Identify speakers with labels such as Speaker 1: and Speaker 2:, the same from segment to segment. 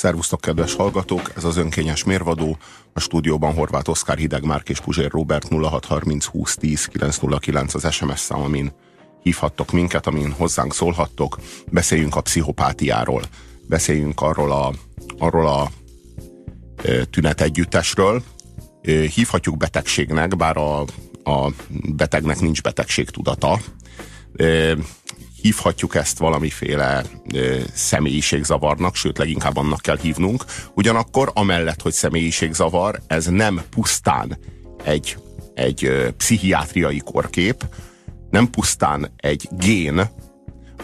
Speaker 1: Szervusztok, kedves hallgatók! Ez az önkényes mérvadó. A stúdióban Horváth Oszkár, Hideg Márk és Puzsér Robert 0630 20 10 909 az SMS szám, amin hívhattok minket, amin hozzánk szólhattok. Beszéljünk a pszichopátiáról. Beszéljünk arról a, arról a e, hívhatjuk betegségnek, bár a, a betegnek nincs betegség tudata. Hívhatjuk ezt valamiféle ö, személyiségzavarnak, sőt leginkább annak kell hívnunk. Ugyanakkor amellett, hogy személyiségzavar, ez nem pusztán egy, egy ö, pszichiátriai korkép, nem pusztán egy gén,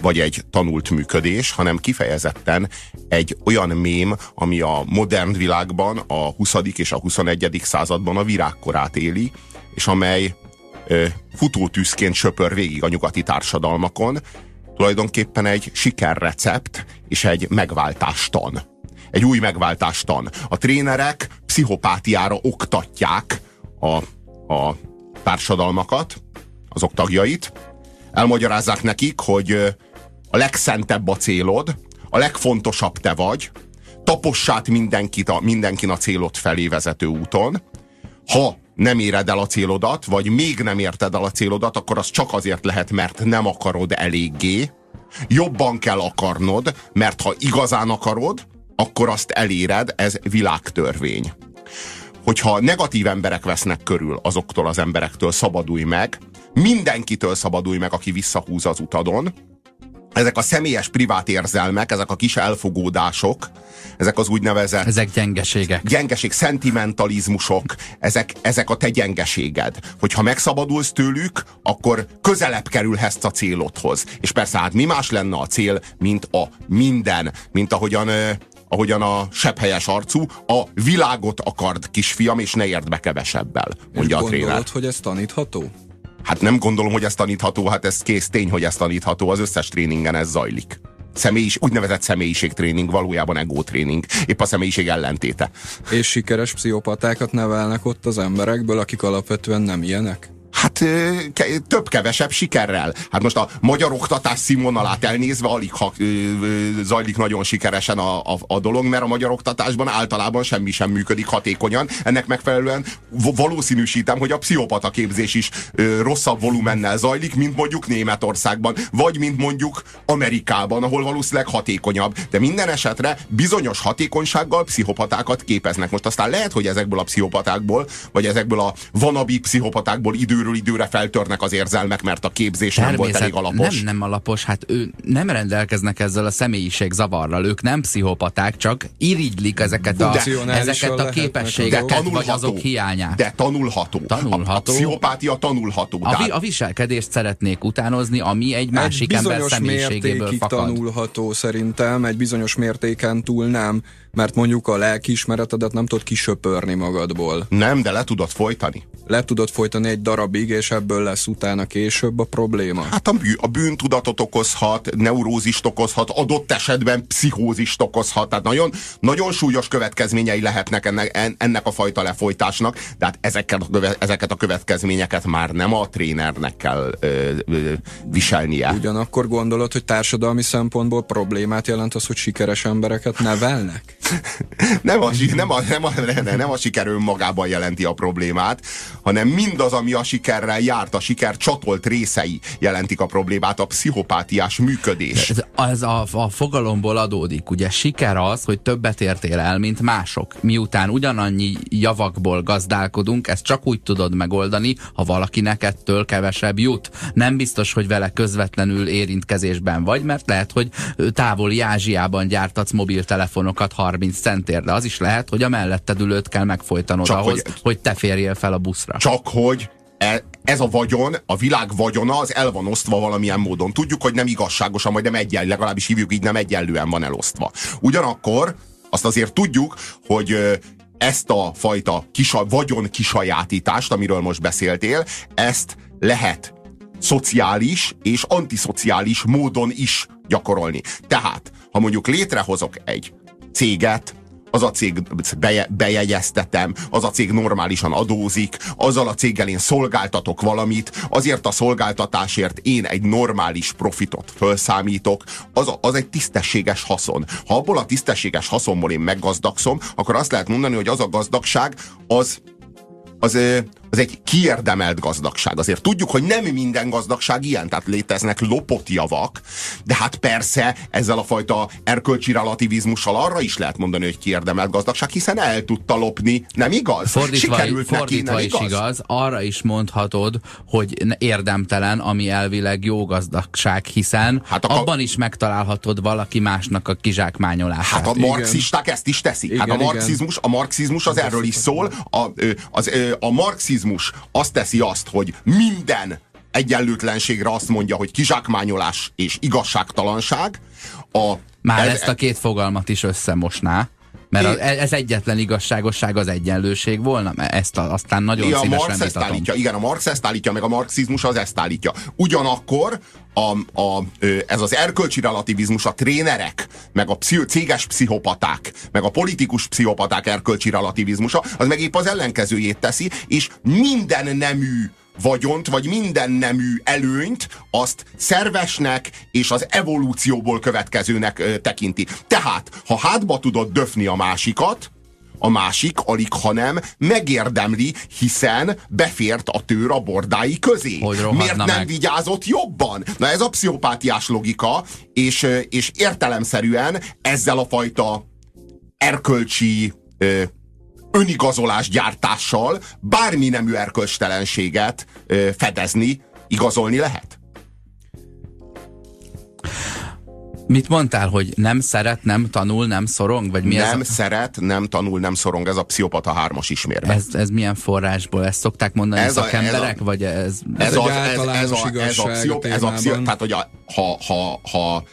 Speaker 1: vagy egy tanult működés, hanem kifejezetten egy olyan mém, ami a modern világban, a 20. és a 21. században a virágkorát éli, és amely futótűzként söpör végig a nyugati társadalmakon, tulajdonképpen egy sikerrecept és egy megváltástan. Egy új megváltástan. A trénerek pszichopátiára oktatják a, a társadalmakat, azok tagjait, elmagyarázzák nekik, hogy a legszentebb a célod, a legfontosabb te vagy, tapossát mindenkit a, mindenkin a célod felé vezető úton. Ha nem éred el a célodat, vagy még nem érted el a célodat, akkor az csak azért lehet, mert nem akarod eléggé. Jobban kell akarnod, mert ha igazán akarod, akkor azt eléred, ez világtörvény. Hogyha negatív emberek vesznek körül azoktól az emberektől, szabadulj meg, mindenkitől szabadulj meg, aki visszahúz az utadon, ezek a személyes privát érzelmek, ezek a kis elfogódások, ezek az úgynevezett...
Speaker 2: Ezek gyengeségek.
Speaker 1: Gyengeség, szentimentalizmusok, ezek, ezek a te gyengeséged. Hogyha megszabadulsz tőlük, akkor közelebb kerülhetsz a célodhoz. És persze hát mi más lenne a cél, mint a minden, mint ahogyan ahogyan a sepphelyes arcú, a világot akard kisfiam, és ne érd be kevesebbel, mondja
Speaker 3: és
Speaker 1: a tréner.
Speaker 3: gondolod, hogy ez tanítható?
Speaker 1: Hát nem gondolom, hogy ez tanítható, hát ez kész tény, hogy ez tanítható, az összes tréningen ez zajlik. Személyis, úgynevezett személyiségtréning, valójában egótréning. Épp a személyiség ellentéte.
Speaker 3: És sikeres pszichopatákat nevelnek ott az emberekből, akik alapvetően nem ilyenek?
Speaker 1: Hát ke- több-kevesebb sikerrel. Hát most a magyar oktatás színvonalát elnézve alig ha zajlik nagyon sikeresen a, a, a dolog, mert a magyar oktatásban általában semmi sem működik hatékonyan. Ennek megfelelően valószínűsítem, hogy a pszichopata képzés is rosszabb volumennel zajlik, mint mondjuk Németországban, vagy mint mondjuk Amerikában, ahol valószínűleg hatékonyabb. De minden esetre bizonyos hatékonysággal pszichopatákat képeznek. Most aztán lehet, hogy ezekből a pszichopatákból, vagy ezekből a vanabi pszichopatákból időről időre feltörnek az érzelmek, mert a képzés nem volt elég alapos.
Speaker 2: Nem, nem alapos, hát ő nem rendelkeznek ezzel a személyiség zavarral, ők nem pszichopaták, csak irigylik ezeket a, ezeket a képességeket,
Speaker 1: De
Speaker 2: vagy azok hiányát.
Speaker 1: De tanulható.
Speaker 2: Tanulható.
Speaker 1: A, a pszichopátia tanulható.
Speaker 2: A, vi, a viselkedést szeretnék utánozni, ami egy másik
Speaker 3: egy
Speaker 2: ember személyiségéből fakad.
Speaker 3: tanulható szerintem, egy bizonyos mértéken túl nem, mert mondjuk a lelkiismeretedet nem tudod kisöpörni magadból.
Speaker 1: Nem, de le tudod folytani.
Speaker 3: Le tudod folytani egy darabig, és ebből lesz utána később a probléma.
Speaker 1: Hát a, bű, a bűntudatot okozhat, neurózist okozhat, adott esetben pszichózist okozhat. Tehát nagyon, nagyon súlyos következményei lehetnek ennek, en- ennek a fajta lefolytásnak, de hát ezeket a, ezeket a következményeket már nem a trénernek kell ö, ö, viselnie.
Speaker 3: Ugyanakkor gondolod, hogy társadalmi szempontból problémát jelent az, hogy sikeres embereket nevelnek?
Speaker 1: Nem, a, nem, a, nem, a, nem a siker önmagában jelenti a problémát, hanem mindaz, ami a sikerrel járt, a siker csatolt részei jelentik a problémát, a pszichopátiás működés.
Speaker 2: Ez, ez a, a fogalomból adódik. Ugye siker az, hogy többet értél el, mint mások. Miután ugyanannyi javakból gazdálkodunk, ezt csak úgy tudod megoldani, ha valakinek ettől kevesebb jut. Nem biztos, hogy vele közvetlenül érintkezésben vagy, mert lehet, hogy távoli Ázsiában gyártatsz mobiltelefonokat 30 centért, de az is lehet, hogy a melletted ülőt kell megfojtanod
Speaker 1: Csak
Speaker 2: ahhoz,
Speaker 1: hogy-
Speaker 2: hogy... te férjél fel a buszra.
Speaker 1: Csak hogy e- ez a vagyon, a világ vagyona, az el van osztva valamilyen módon. Tudjuk, hogy nem igazságosan, vagy nem egyenlő, legalábbis hívjuk így, nem egyenlően van elosztva. Ugyanakkor azt azért tudjuk, hogy ezt a fajta kisa, vagyon kisajátítást, amiről most beszéltél, ezt lehet szociális és antiszociális módon is gyakorolni. Tehát, ha mondjuk létrehozok egy céget, az a cég beje, bejegyeztetem, az a cég normálisan adózik, azzal a céggel én szolgáltatok valamit, azért a szolgáltatásért én egy normális profitot felszámítok, az, a, az egy tisztességes haszon. Ha abból a tisztességes haszonból én meggazdagszom, akkor azt lehet mondani, hogy az a gazdagság az az, az egy kiérdemelt gazdagság. Azért tudjuk, hogy nem minden gazdagság ilyen, tehát léteznek lopott javak, de hát persze ezzel a fajta erkölcsi relativizmussal arra is lehet mondani, hogy kiérdemelt gazdagság, hiszen el tudta lopni, nem igaz?
Speaker 2: Fordítva, Sikerült fordítva neki, nem is igaz? igaz, arra is mondhatod, hogy érdemtelen, ami elvileg jó gazdagság, hiszen hát a, abban is megtalálhatod valaki másnak a kizsákmányolását.
Speaker 1: Hát a marxisták igen. ezt is teszik. Igen, hát a marxizmus, a marxizmus az erről is szól, a, az, a marxizmus azt teszi azt, hogy minden egyenlőtlenségre azt mondja, hogy kizsákmányolás és igazságtalanság.
Speaker 2: A, Már ez, ezt a két fogalmat is összemosná. Mert az, ez egyetlen igazságosság az egyenlőség volna, mert ezt a, aztán nagyon ja, szívesen
Speaker 1: Marx ezt állítja, Igen, a Marx ezt állítja, meg a marxizmus az ezt állítja. Ugyanakkor a, a, ez az erkölcsi relativizmus, a trénerek, meg a pszicho, céges pszichopaták, meg a politikus pszichopaták erkölcsi relativizmusa, az meg épp az ellenkezőjét teszi, és minden nemű vagyont, vagy minden nemű előnyt azt szervesnek és az evolúcióból következőnek ö, tekinti. Tehát, ha hátba tudod döfni a másikat, a másik alig, hanem megérdemli, hiszen befért a tőr a bordái közé. Miért nem
Speaker 2: meg?
Speaker 1: vigyázott jobban? Na ez a pszichopátiás logika, és, és értelemszerűen ezzel a fajta erkölcsi önigazolás gyártással bármi nemű erkölcstelenséget ö, fedezni, igazolni lehet?
Speaker 2: Mit mondtál, hogy nem szeret, nem tanul, nem szorong? Vagy mi
Speaker 1: nem
Speaker 2: ez
Speaker 1: a... szeret, nem tanul, nem szorong. Ez a pszichopata hármas ismérve.
Speaker 2: Ez, ez milyen forrásból? Ezt szokták mondani ez szakemberek? A, vagy ez...
Speaker 3: Ez, ez, az, ez, ez, a, ez, a, ez, a, pszichop, ez a pszichop,
Speaker 1: tehát hogy a, ha, ha, ha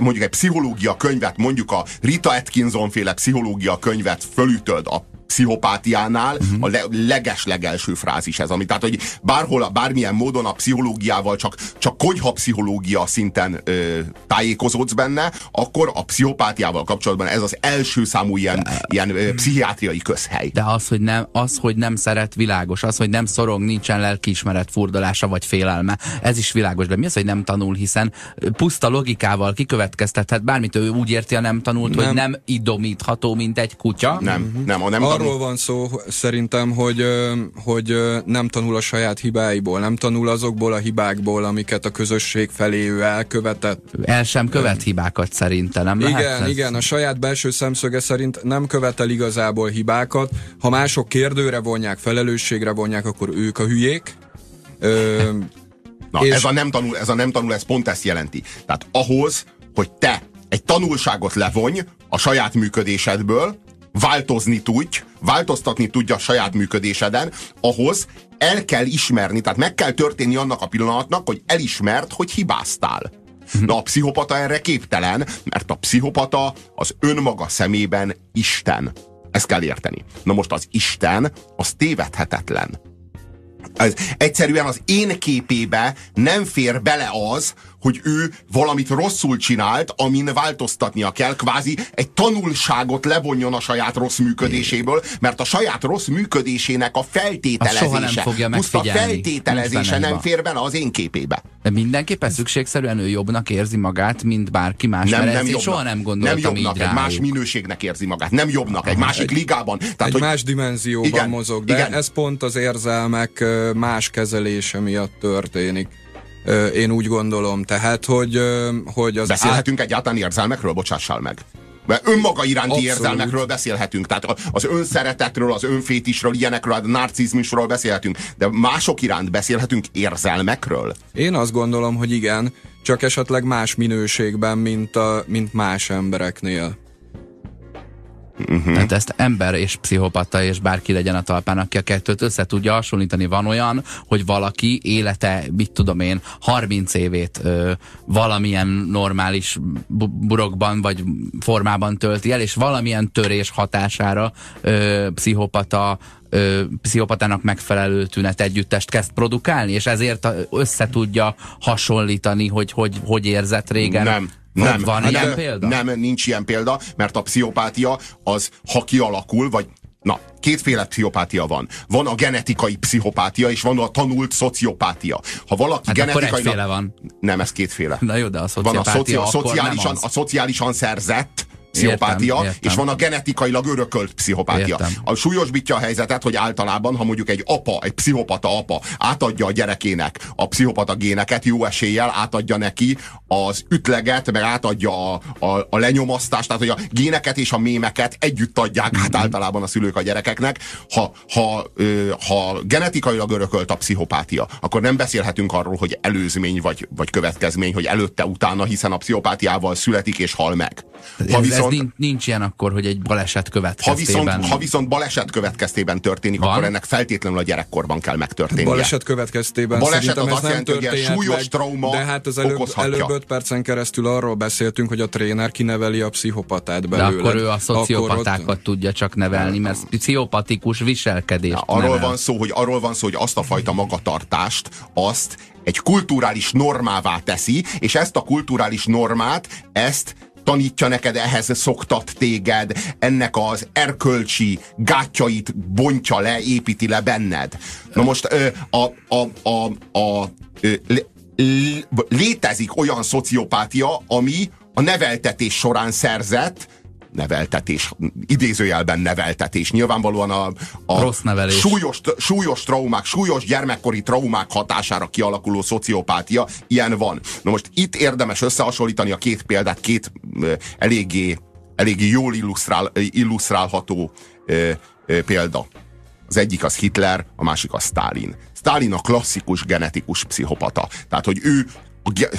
Speaker 1: mondjuk egy pszichológia könyvet, mondjuk a Rita Atkinson féle pszichológia könyvet fölütöd a pszichopátiánál uh-huh. a le, leges-legelső frázis ez, ami tehát, hogy bárhol, bármilyen módon a pszichológiával csak, csak konyha pszichológia szinten ö, tájékozódsz benne, akkor a pszichopátiával kapcsolatban ez az első számú ilyen, de, ilyen ö, pszichiátriai közhely.
Speaker 2: De az hogy, nem, az, hogy nem szeret, világos. Az, hogy nem szorong, nincsen lelkiismeret furdalása vagy félelme. Ez is világos. De mi az, hogy nem tanul, hiszen puszta logikával kikövetkeztethet bármit, ő úgy érti a nem tanult, nem. hogy nem idomítható, mint egy kutya.
Speaker 1: Nem, nem. A nem
Speaker 3: arról van szó szerintem, hogy, hogy nem tanul a saját hibáiból, nem tanul azokból a hibákból, amiket a közösség felé ő elkövetett.
Speaker 2: El sem követ hibákat szerintem, nem
Speaker 3: Igen,
Speaker 2: lehet
Speaker 3: igen, a saját belső szemszöge szerint nem követel igazából hibákat. Ha mások kérdőre vonják, felelősségre vonják, akkor ők a hülyék. Ö,
Speaker 1: Na, és... ez, a nem tanul, ez a nem tanul, ez pont ezt jelenti. Tehát ahhoz, hogy te egy tanulságot levonj a saját működésedből, változni tudj, változtatni tudja a saját működéseden, ahhoz el kell ismerni, tehát meg kell történni annak a pillanatnak, hogy elismert, hogy hibáztál. Na a pszichopata erre képtelen, mert a pszichopata az önmaga szemében Isten. Ezt kell érteni. Na most az Isten, az tévedhetetlen. Ez egyszerűen az én képébe nem fér bele az, hogy ő valamit rosszul csinált, amin változtatnia kell, kvázi egy tanulságot levonjon a saját rossz működéséből, mert a saját rossz működésének a feltételezése, a feltételezése nem fér bele az én képébe.
Speaker 2: De mindenképpen szükségszerűen ő jobbnak érzi magát, mint bárki más, nem, mert nem jobbnak, soha nem gondoltam
Speaker 1: Nem jobbnak,
Speaker 2: így
Speaker 1: egy más minőségnek érzi magát, nem jobbnak, egy másik egy, ligában. Tehát,
Speaker 3: egy hogy, más dimenzióban igen, mozog, de igen. ez pont az érzelmek más kezelése miatt történik. Én úgy gondolom, tehát, hogy, hogy az...
Speaker 1: Beszélhetünk át... egyáltalán érzelmekről, bocsássál meg. Mert önmaga iránti Abszolút. érzelmekről beszélhetünk, tehát az önszeretetről, az önfétisről, ilyenekről, a narcizmusról beszélhetünk, de mások iránt beszélhetünk érzelmekről?
Speaker 3: Én azt gondolom, hogy igen, csak esetleg más minőségben, mint, a, mint más embereknél.
Speaker 2: Uh-huh. Tehát ezt ember és pszichopata és bárki legyen a talpán, aki a kettőt össze tudja hasonlítani. Van olyan, hogy valaki élete, mit tudom én, 30 évét ö, valamilyen normális burokban vagy formában tölti el, és valamilyen törés hatására ö, pszichopata ö, pszichopatának megfelelő tünet együttest kezd produkálni, és ezért össze tudja hasonlítani, hogy hogy, hogy érzett régen.
Speaker 1: Nem Nem, van nem, ilyen példa? Nem, nincs ilyen példa, mert a pszichopátia az, ha kialakul, vagy Na, kétféle pszichopátia van. Van a genetikai pszichopátia, és van a tanult szociopátia. Ha valaki
Speaker 2: hát
Speaker 1: genetikailag...
Speaker 2: van.
Speaker 1: Nem, ez kétféle.
Speaker 2: Na jó, de a szociopátia van a, szoci... szociálisan,
Speaker 1: a szociálisan szerzett pszichopátia, értem, értem. és van a genetikailag örökölt pszichopátia. Értem. A súlyosbítja a helyzetet, hogy általában, ha mondjuk egy apa, egy pszichopata apa átadja a gyerekének a pszichopata géneket, jó eséllyel átadja neki az ütleget, meg átadja a, a, a lenyomasztást, tehát hogy a géneket és a mémeket együtt adják mm-hmm. át mhm. általában a szülők a gyerekeknek. Ha, ha, ö, ha genetikailag örökölt a pszichopátia, akkor nem beszélhetünk arról, hogy előzmény vagy, vagy következmény, hogy előtte, utána, hiszen a pszichopátiával születik és hal meg.
Speaker 2: Ha viszont, ez nincs, nincs ilyen akkor, hogy egy baleset következtében...
Speaker 1: Ha viszont, ha viszont baleset következtében történik, Van? akkor ennek feltétlenül a gyerekkorban kell megtörténnie.
Speaker 3: Baleset következtében
Speaker 1: baleset az azt jelenti, hogy egy súlyos meg, trauma
Speaker 3: De hát az előbb, előbb öt percen keresztül arról beszéltünk, hogy a tréner kineveli a pszichopatát belőle.
Speaker 2: De akkor ő a szociopatákat ott... tudja csak nevelni, mert pszichopatikus viselkedés.
Speaker 1: Arról nevel. van szó, hogy arról van szó, hogy azt a fajta magatartást, azt egy kulturális normává teszi, és ezt a kulturális normát, ezt tanítja neked, ehhez szoktat téged, ennek az erkölcsi gátjait bontja le, építi le benned. Na most a, a, a, a, létezik olyan szociopátia, ami a neveltetés során szerzett neveltetés, idézőjelben neveltetés. Nyilvánvalóan a, a
Speaker 2: Rossz nevelés.
Speaker 1: Súlyos, súlyos traumák, súlyos gyermekkori traumák hatására kialakuló szociopátia, ilyen van. Na most itt érdemes összehasonlítani a két példát, két uh, eléggé, eléggé jól illusztrál, illusztrálható uh, uh, példa. Az egyik az Hitler, a másik az Stalin. Stalin a klasszikus genetikus pszichopata. Tehát, hogy ő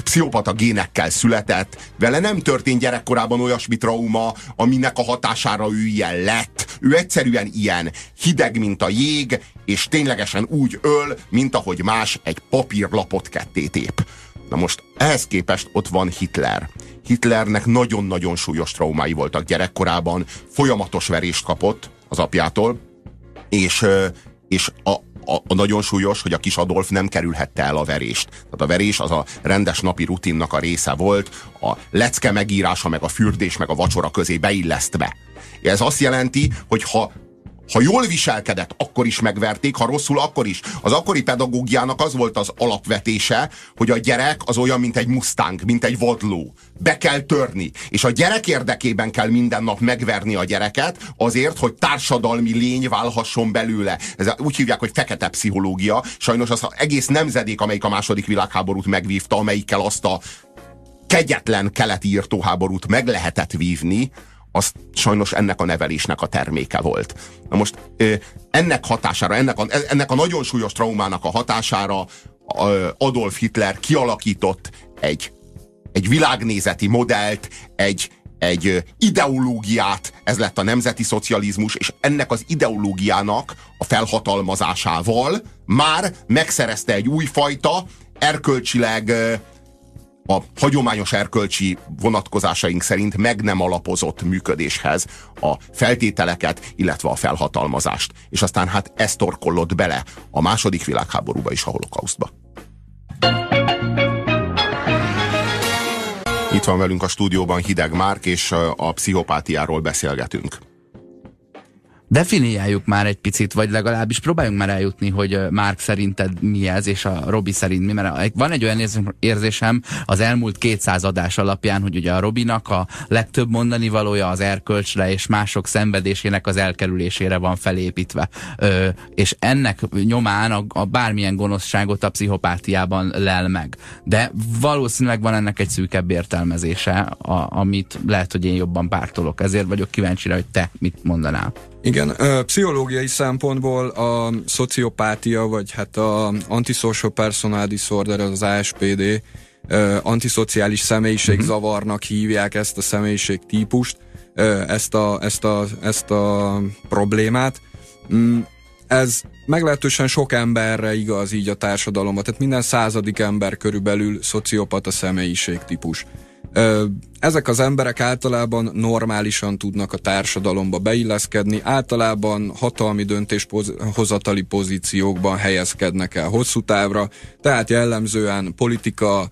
Speaker 1: pszichopata génekkel született, vele nem történt gyerekkorában olyasmi trauma, aminek a hatására ő ilyen lett. Ő egyszerűen ilyen hideg, mint a jég, és ténylegesen úgy öl, mint ahogy más egy papírlapot ketté tép. Na most ehhez képest ott van Hitler. Hitlernek nagyon-nagyon súlyos traumái voltak gyerekkorában, folyamatos verést kapott az apjától, és, és a, a, a nagyon súlyos, hogy a kis Adolf nem kerülhette el a verést. Tehát a verés az a rendes napi rutinnak a része volt, a lecke megírása, meg a fürdés, meg a vacsora közé beillesztve. Ez azt jelenti, hogy ha ha jól viselkedett, akkor is megverték, ha rosszul, akkor is. Az akkori pedagógiának az volt az alapvetése, hogy a gyerek az olyan, mint egy mustang, mint egy vadló. Be kell törni. És a gyerek érdekében kell minden nap megverni a gyereket, azért, hogy társadalmi lény válhasson belőle. Ez úgy hívják, hogy fekete pszichológia. Sajnos az egész nemzedék, amelyik a második világháborút megvívta, amelyikkel azt a kegyetlen keleti írtóháborút meg lehetett vívni, az sajnos ennek a nevelésnek a terméke volt. Na most ennek hatására, ennek a, ennek a nagyon súlyos traumának a hatására Adolf Hitler kialakított egy, egy világnézeti modellt, egy, egy ideológiát, ez lett a nemzeti szocializmus, és ennek az ideológiának a felhatalmazásával már megszerezte egy újfajta, erkölcsileg a hagyományos erkölcsi vonatkozásaink szerint meg nem alapozott működéshez a feltételeket, illetve a felhatalmazást. És aztán hát ez torkollott bele a második világháborúba és a holokausztba. Itt van velünk a stúdióban Hideg Márk, és a pszichopátiáról beszélgetünk.
Speaker 2: Definiáljuk már egy picit, vagy legalábbis próbáljunk már eljutni, hogy Márk szerinted mi ez, és a Robi szerint mi, mert van egy olyan érzésem az elmúlt 200 adás alapján, hogy ugye a Robinak a legtöbb mondani valója az erkölcsre és mások szenvedésének az elkerülésére van felépítve. Ö, és ennek nyomán a, a bármilyen gonoszságot a pszichopátiában lel meg. De valószínűleg van ennek egy szűkebb értelmezése, a, amit lehet, hogy én jobban pártolok. Ezért vagyok kíváncsi rá, hogy te mit mondanál.
Speaker 3: Igen, pszichológiai szempontból a szociopátia, vagy hát a antisocial personal disorder, az ASPD, antiszociális személyiségzavarnak mhm. hívják ezt a személyiségtípust, ezt a, ezt a, ezt a problémát. Mm, ez meglehetősen sok emberre igaz így a társadalomban, tehát minden századik ember körülbelül szociopata személyiségtípus. Ezek az emberek általában normálisan tudnak a társadalomba beilleszkedni, általában hatalmi döntéshozatali pozíciókban helyezkednek el hosszú távra, tehát jellemzően politika,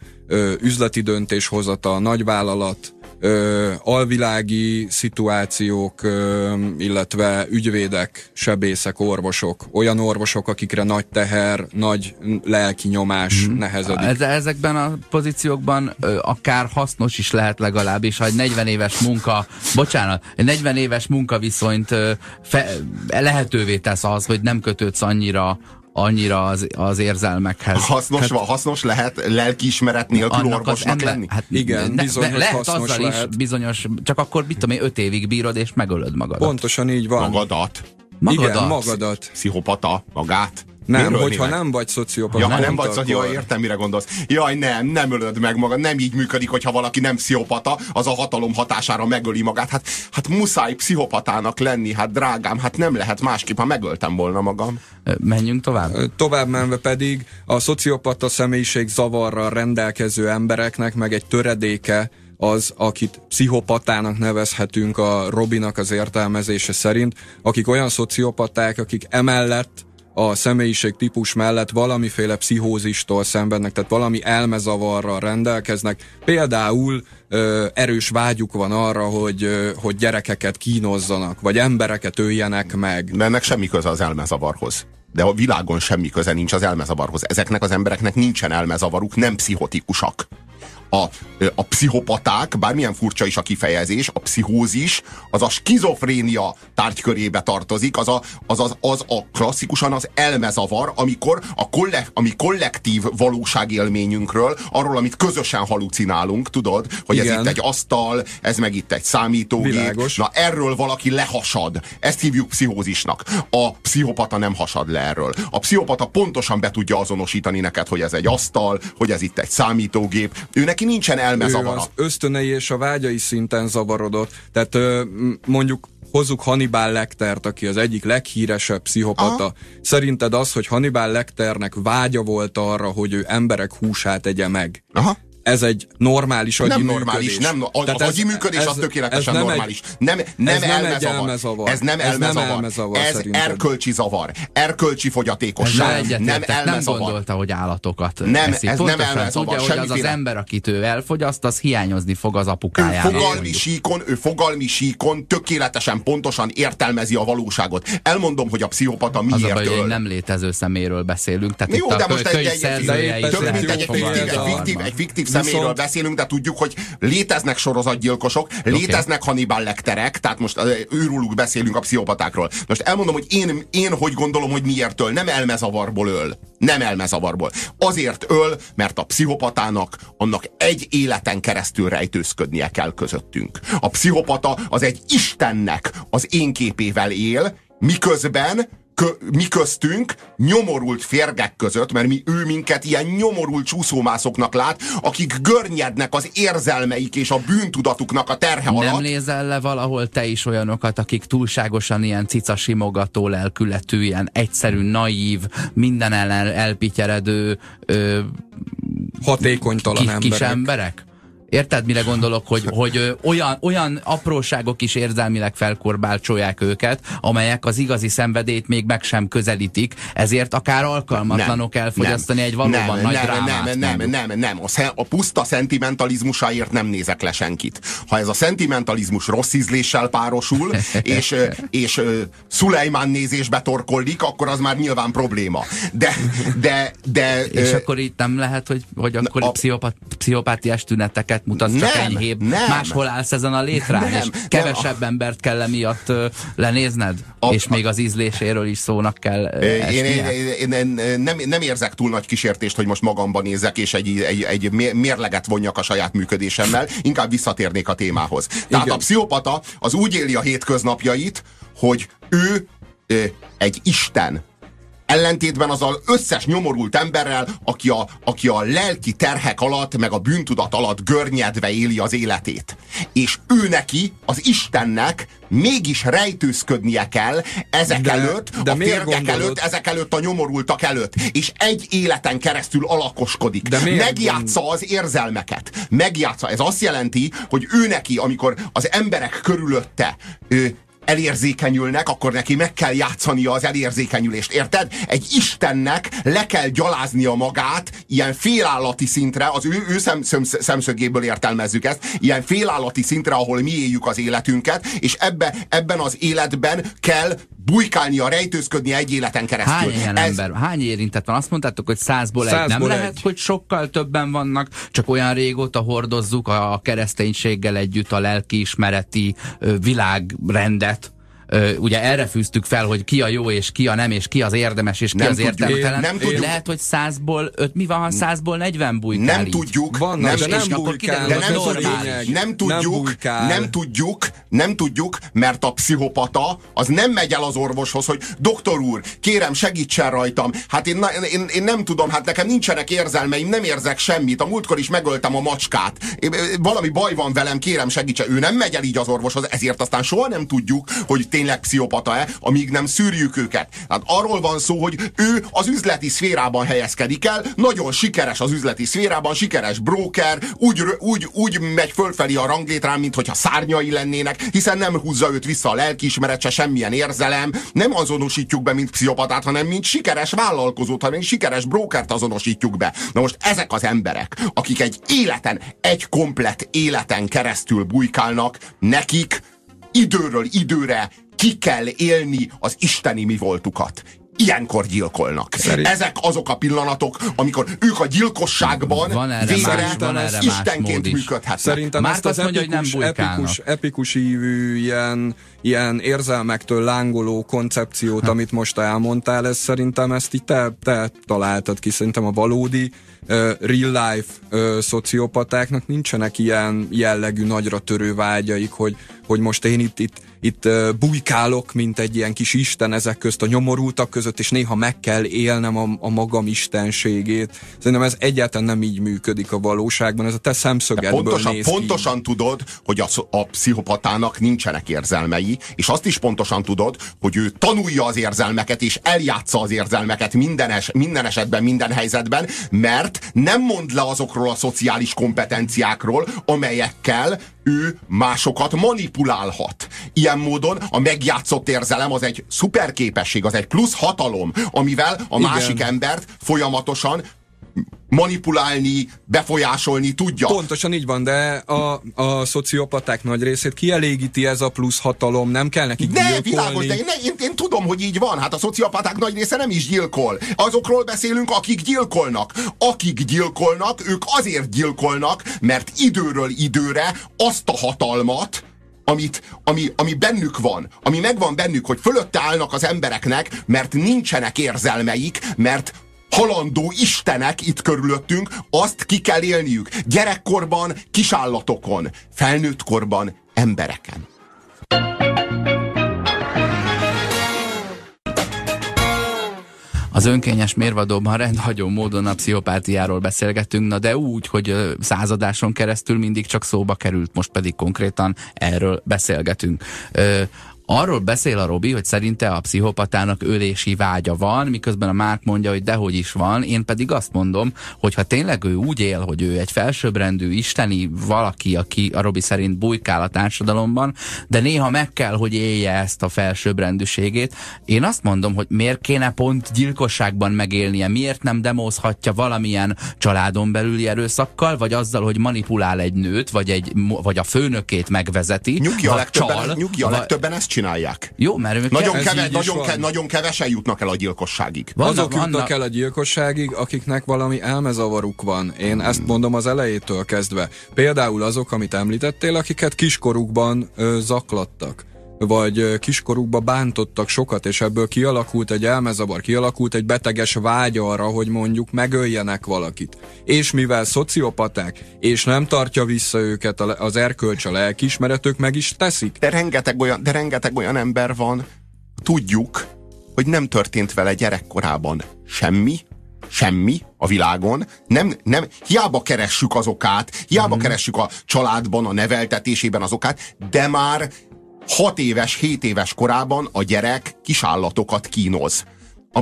Speaker 3: üzleti döntéshozatal, nagyvállalat, ö, alvilági szituációk, ö, illetve ügyvédek, sebészek, orvosok, olyan orvosok, akikre nagy teher, nagy lelki nyomás hmm. nehezedik.
Speaker 2: Ezekben a pozíciókban ö, akár hasznos is lehet legalábbis, ha egy 40 éves munka, bocsánat, egy 40 éves munkaviszonyt ö, fe, lehetővé tesz az, hogy nem kötődsz annyira annyira az, az érzelmekhez.
Speaker 1: Hasznos, hát, hasznos lehet lelkiismeret nélkül orvosnak ember, lenni?
Speaker 2: Hát igen, ne, bizonyos ne, lehet azzal lehet. is bizonyos, csak akkor mit tudom én, öt évig bírod és megölöd magadat.
Speaker 3: Pontosan így van.
Speaker 1: Magadat.
Speaker 3: Magadat. Igen, magadat.
Speaker 1: Pszichopata, magát.
Speaker 3: Nem, Miről hogyha nem vagy szociopata.
Speaker 1: Ja, nem, nem vagy szociopata, akkor... értem, mire gondolsz. Jaj, nem, nem ölöd meg magad, nem így működik, hogyha valaki nem pszichopata, az a hatalom hatására megöli magát. Hát, hát muszáj pszichopatának lenni, hát drágám, hát nem lehet másképp, ha megöltem volna magam.
Speaker 2: Menjünk tovább.
Speaker 3: Tovább menve pedig a szociopata személyiség zavarral rendelkező embereknek meg egy töredéke az, akit pszichopatának nevezhetünk a Robinak az értelmezése szerint, akik olyan szociopaták, akik emellett a személyiség típus mellett valamiféle pszichózistól szenvednek, tehát valami elmezavarral rendelkeznek. Például ö, erős vágyuk van arra, hogy, ö, hogy gyerekeket kínozzanak, vagy embereket öljenek meg.
Speaker 1: De ennek semmi köze az elmezavarhoz de a világon semmi köze nincs az elmezavarhoz. Ezeknek az embereknek nincsen elmezavaruk, nem pszichotikusak a, a pszichopaták, bármilyen furcsa is a kifejezés, a pszichózis, az a skizofrénia tárgykörébe tartozik, az a, az, az, az a klasszikusan az elmezavar, amikor a kolle, ami kollektív valóságélményünkről, arról, amit közösen halucinálunk, tudod, hogy Igen. ez itt egy asztal, ez meg itt egy számítógép. Világos. Na erről valaki lehasad. Ezt hívjuk pszichózisnak. A pszichopata nem hasad le erről. A pszichopata pontosan be tudja azonosítani neked, hogy ez egy asztal, hogy ez itt egy számítógép. Ő neki nincsen elmezavara.
Speaker 3: az ösztönei és a vágyai szinten zavarodott. Tehát mondjuk hozzuk Hannibal Lectert, aki az egyik leghíresebb pszichopata. Aha. Szerinted az, hogy Hannibal Lecternek vágya volt arra, hogy ő emberek húsát egye meg, Aha ez egy normális agyi
Speaker 1: nem
Speaker 3: működés.
Speaker 1: normális, nem, a, az agyi működés ez, az tökéletesen ez nem normális. Egy, nem, nem, ez nem elmezavar. elmezavar. Ez nem elmezavar. Ez, nem elmezavar, ez erkölcsi zavar. Erkölcsi fogyatékosság. Nem, nem elmezavar.
Speaker 2: Nem gondolta, hogy állatokat nem, eszik. Ez Pontosan nem elmezavar. Tudja, hogy az az ember, akit ő elfogyaszt, az hiányozni fog az apukájára.
Speaker 1: Ő fogalmi síkon, ő fogalmi síkon tökéletesen pontosan értelmezi a valóságot. Elmondom, hogy a pszichopata miért az a baj,
Speaker 2: hogy nem létező szeméről beszélünk. Tehát
Speaker 1: Jó, de most egy, egy fiktív személyről Viszont... beszélünk, de tudjuk, hogy léteznek sorozatgyilkosok, okay. léteznek Hannibal lekterek, tehát most őrülük beszélünk a pszichopatákról. Most elmondom, hogy én, én hogy gondolom, hogy miért öl. Nem elmezavarból öl. Nem elmezavarból. Azért öl, mert a pszichopatának annak egy életen keresztül rejtőzködnie kell közöttünk. A pszichopata az egy Istennek az én képével él, miközben kö, mi köztünk, nyomorult férgek között, mert mi ő minket ilyen nyomorult csúszómászoknak lát, akik görnyednek az érzelmeik és a bűntudatuknak a terhe alatt.
Speaker 2: Nem nézel le valahol te is olyanokat, akik túlságosan ilyen cica simogató lelkületű, ilyen egyszerű, naív, minden ellen elpityeredő ö,
Speaker 3: hatékonytalan
Speaker 2: kis,
Speaker 3: emberek.
Speaker 2: kis emberek? Érted, mire gondolok, hogy, hogy ö, olyan, olyan apróságok is érzelmileg felkorbálcsolják őket, amelyek az igazi szenvedélyt még meg sem közelítik, ezért akár alkalmatlanok nem, elfogyasztani nem, egy valóban nem, nagy nem, drámát.
Speaker 1: Nem, nem, nem, nem, nem. A, a puszta szentimentalizmusáért nem nézek le senkit. Ha ez a szentimentalizmus rossz ízléssel párosul, és, és Szulejmán nézésbe torkollik, akkor az már nyilván probléma. De, de, de
Speaker 2: és uh, akkor itt nem lehet, hogy, hogy akkor a, pszichopat, pszichopátiás tüneteket mutatsz, nem, csak enyhébb. Nem. Máshol állsz ezen a létrán, nem, és kevesebb nem. embert kell emiatt lenézned, a, és még az ízléséről is szónak kell
Speaker 1: én, én, én, én nem, nem érzek túl nagy kísértést, hogy most magamban nézek, és egy, egy, egy mérleget vonjak a saját működésemmel, inkább visszatérnék a témához. Tehát Igen. a pszichopata az úgy éli a hétköznapjait, hogy ő egy Isten, Ellentétben az az összes nyomorult emberrel, aki a, aki a lelki terhek alatt, meg a bűntudat alatt görnyedve éli az életét. És ő neki, az Istennek mégis rejtőzködnie kell ezek de, előtt, de a férgek előtt, ezek előtt a nyomorultak előtt. És egy életen keresztül alakoskodik. De Megjátsza az érzelmeket. Megjátsza. Ez azt jelenti, hogy ő neki, amikor az emberek körülötte ő, elérzékenyülnek, akkor neki meg kell játszania az elérzékenyülést. Érted? Egy Istennek le kell gyaláznia magát ilyen félállati szintre, az ő, ő szem, szem, szemszögéből értelmezzük ezt, ilyen félállati szintre, ahol mi éljük az életünket, és ebbe, ebben az életben kell bujkálnia, rejtőzködni egy életen keresztül.
Speaker 2: Hány ilyen Ez... ember, hány érintett van? Azt mondtátok, hogy százból, százból egy. Nem egy. lehet, hogy sokkal többen vannak, csak olyan régóta hordozzuk a, a kereszténységgel együtt a lelkiismereti világrendet, ugye erre fűztük fel, hogy ki a jó és ki a nem, és ki az érdemes, és ki nem az értelmetlen. Nem tudjuk. Lehet, hogy százból, öt, mi van, ha százból 40 bujkál
Speaker 1: Nem így? tudjuk.
Speaker 3: Vannak, nem, de nem bujkál,
Speaker 1: de nem, tudjuk, nem tudjuk, nem, nem tudjuk, nem tudjuk, mert a pszichopata az nem megy el az orvoshoz, hogy doktor úr, kérem segítsen rajtam. Hát én, én, én nem tudom, hát nekem nincsenek érzelmeim, nem érzek semmit. A múltkor is megöltem a macskát. Valami baj van velem, kérem segítsen. Ő nem megy el így az orvoshoz, ezért aztán soha nem tudjuk, hogy tényleg pszichopata-e, amíg nem szűrjük őket. Hát arról van szó, hogy ő az üzleti szférában helyezkedik el, nagyon sikeres az üzleti szférában, sikeres broker, úgy, úgy, úgy megy fölfelé a ranglétrán, mint hogyha szárnyai lennének, hiszen nem húzza őt vissza a lelkiismeret, se semmilyen érzelem, nem azonosítjuk be, mint pszichopatát, hanem mint sikeres vállalkozót, hanem sikeres brokert azonosítjuk be. Na most ezek az emberek, akik egy életen, egy komplet életen keresztül bujkálnak, nekik időről időre ki kell élni az isteni mi voltukat. Ilyenkor gyilkolnak. Szerint... Ezek azok a pillanatok, amikor ők a gyilkosságban van erre végre más, van erre istenként működhetnek.
Speaker 3: Szerintem Már ezt az mondja, epikus, hogy nem epikus, epikus ívű, ilyen, ilyen érzelmektől lángoló koncepciót, amit most elmondtál, ez szerintem ezt így te, te találtad ki. Szerintem a valódi uh, real life uh, szociopatáknak nincsenek ilyen jellegű nagyra törő vágyaik, hogy, hogy most én itt, itt itt bujkálok, mint egy ilyen kis isten ezek közt a nyomorultak között, és néha meg kell élnem a, a magam istenségét. Szerintem ez egyáltalán nem így működik a valóságban, ez a te szemszögedből
Speaker 1: pontosan,
Speaker 3: néz
Speaker 1: Pontosan
Speaker 3: ki.
Speaker 1: tudod, hogy a, a pszichopatának nincsenek érzelmei, és azt is pontosan tudod, hogy ő tanulja az érzelmeket, és eljátsza az érzelmeket minden, es, minden esetben, minden helyzetben, mert nem mond le azokról a szociális kompetenciákról, amelyekkel ő másokat manipulálhat. Ilyen módon a megjátszott érzelem az egy szuperképesség, az egy plusz hatalom, amivel a Igen. másik embert folyamatosan manipulálni, befolyásolni tudja.
Speaker 3: Pontosan így van, de a, a szociopaták nagy részét kielégíti ez a plusz hatalom, nem kell nekik
Speaker 1: Ne, gyilkolni. világos, de én, én, én tudom, hogy így van. Hát a szociopaták nagy része nem is gyilkol. Azokról beszélünk, akik gyilkolnak. Akik gyilkolnak, ők azért gyilkolnak, mert időről időre azt a hatalmat, amit, ami, ami bennük van, ami megvan bennük, hogy fölötte állnak az embereknek, mert nincsenek érzelmeik, mert halandó istenek itt körülöttünk, azt ki kell élniük. Gyerekkorban kisállatokon, felnőttkorban embereken.
Speaker 2: Az önkényes mérvadóban rendhagyó módon a pszichopátiáról beszélgetünk, na de úgy, hogy századáson keresztül mindig csak szóba került, most pedig konkrétan erről beszélgetünk. Arról beszél a Robi, hogy szerinte a pszichopatának ölési vágya van, miközben a Márk mondja, hogy dehogy is van. Én pedig azt mondom, hogy ha tényleg ő úgy él, hogy ő egy felsőbbrendű, isteni valaki, aki a Robi szerint bujkál a társadalomban, de néha meg kell, hogy élje ezt a felsőbbrendűségét. Én azt mondom, hogy miért kéne pont gyilkosságban megélnie, miért nem demózhatja valamilyen családon belüli erőszakkal, vagy azzal, hogy manipulál egy nőt, vagy, egy, vagy a főnökét megvezeti.
Speaker 1: Nyugi a legtöbben, csal, nyugi a legtöbben ezt csinálják.
Speaker 2: Jó, mert
Speaker 1: nagyon, keve, nagyon, ke, nagyon kevesen jutnak el a gyilkosságig.
Speaker 3: Vannak, Azok jutnak vannak... el a gyilkosságig, akiknek valami elmezavaruk van. Én hmm. ezt mondom az elejétől kezdve. Például azok, amit említettél, akiket kiskorukban ö, zaklattak vagy kiskorukba bántottak sokat, és ebből kialakult egy elmezavar, kialakult egy beteges vágy arra, hogy mondjuk megöljenek valakit. És mivel szociopaták, és nem tartja vissza őket az erkölcs, a lelkismeretük meg is teszik.
Speaker 1: De rengeteg olyan, de rengeteg olyan ember van, tudjuk, hogy nem történt vele gyerekkorában semmi, semmi a világon, nem, nem, hiába keressük az okát, hiába mm. keressük a családban, a neveltetésében az okát, de már 6 éves, 7 éves korában a gyerek kisállatokat kínoz. A,